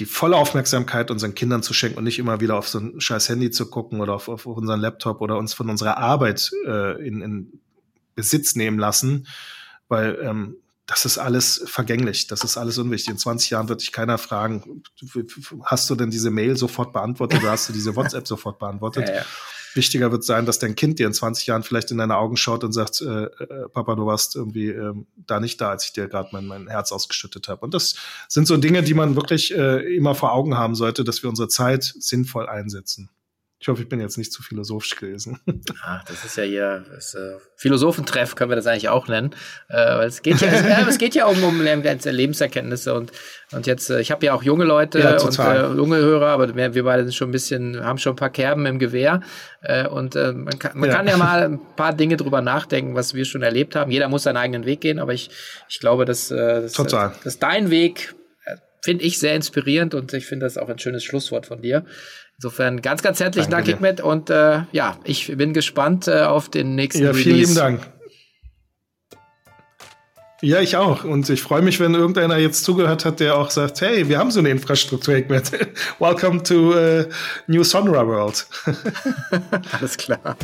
die volle Aufmerksamkeit unseren Kindern zu schenken und nicht immer wieder auf so ein scheiß Handy zu gucken oder auf, auf unseren Laptop oder uns von unserer Arbeit äh, in, in Besitz nehmen lassen, weil ähm, das ist alles vergänglich, das ist alles unwichtig. In 20 Jahren wird dich keiner fragen, hast du denn diese Mail sofort beantwortet oder hast du diese WhatsApp sofort beantwortet? Ja, ja. Wichtiger wird sein, dass dein Kind dir in 20 Jahren vielleicht in deine Augen schaut und sagt, äh, äh, Papa, du warst irgendwie äh, da nicht da, als ich dir gerade mein, mein Herz ausgeschüttet habe. Und das sind so Dinge, die man wirklich äh, immer vor Augen haben sollte, dass wir unsere Zeit sinnvoll einsetzen. Ich hoffe, ich bin jetzt nicht zu philosophisch gewesen.
Ah, das ist ja hier das, äh, Philosophentreff, können wir das eigentlich auch nennen. Äh, weil es geht ja, ja, es geht ja um, um Lebenserkenntnisse und, und jetzt, äh, ich habe ja auch junge Leute ja, und äh, junge Hörer, aber wir, wir beide sind schon ein bisschen, haben schon ein paar Kerben im Gewehr. Äh, und äh, man, kann, man ja. kann ja mal ein paar Dinge drüber nachdenken, was wir schon erlebt haben. Jeder muss seinen eigenen Weg gehen, aber ich, ich glaube, dass, äh, dass, dass dein Weg äh, finde ich sehr inspirierend und ich finde das auch ein schönes Schlusswort von dir. Insofern ganz, ganz herzlichen Dank, Hikmet. Und äh, ja, ich bin gespannt äh, auf den nächsten
Ja, vielen lieben Dank. Ja, ich auch. Und ich freue mich, wenn irgendeiner jetzt zugehört hat, der auch sagt, hey, wir haben so eine Infrastruktur, Hikmet. Welcome to uh, New Sonra World.
Alles klar.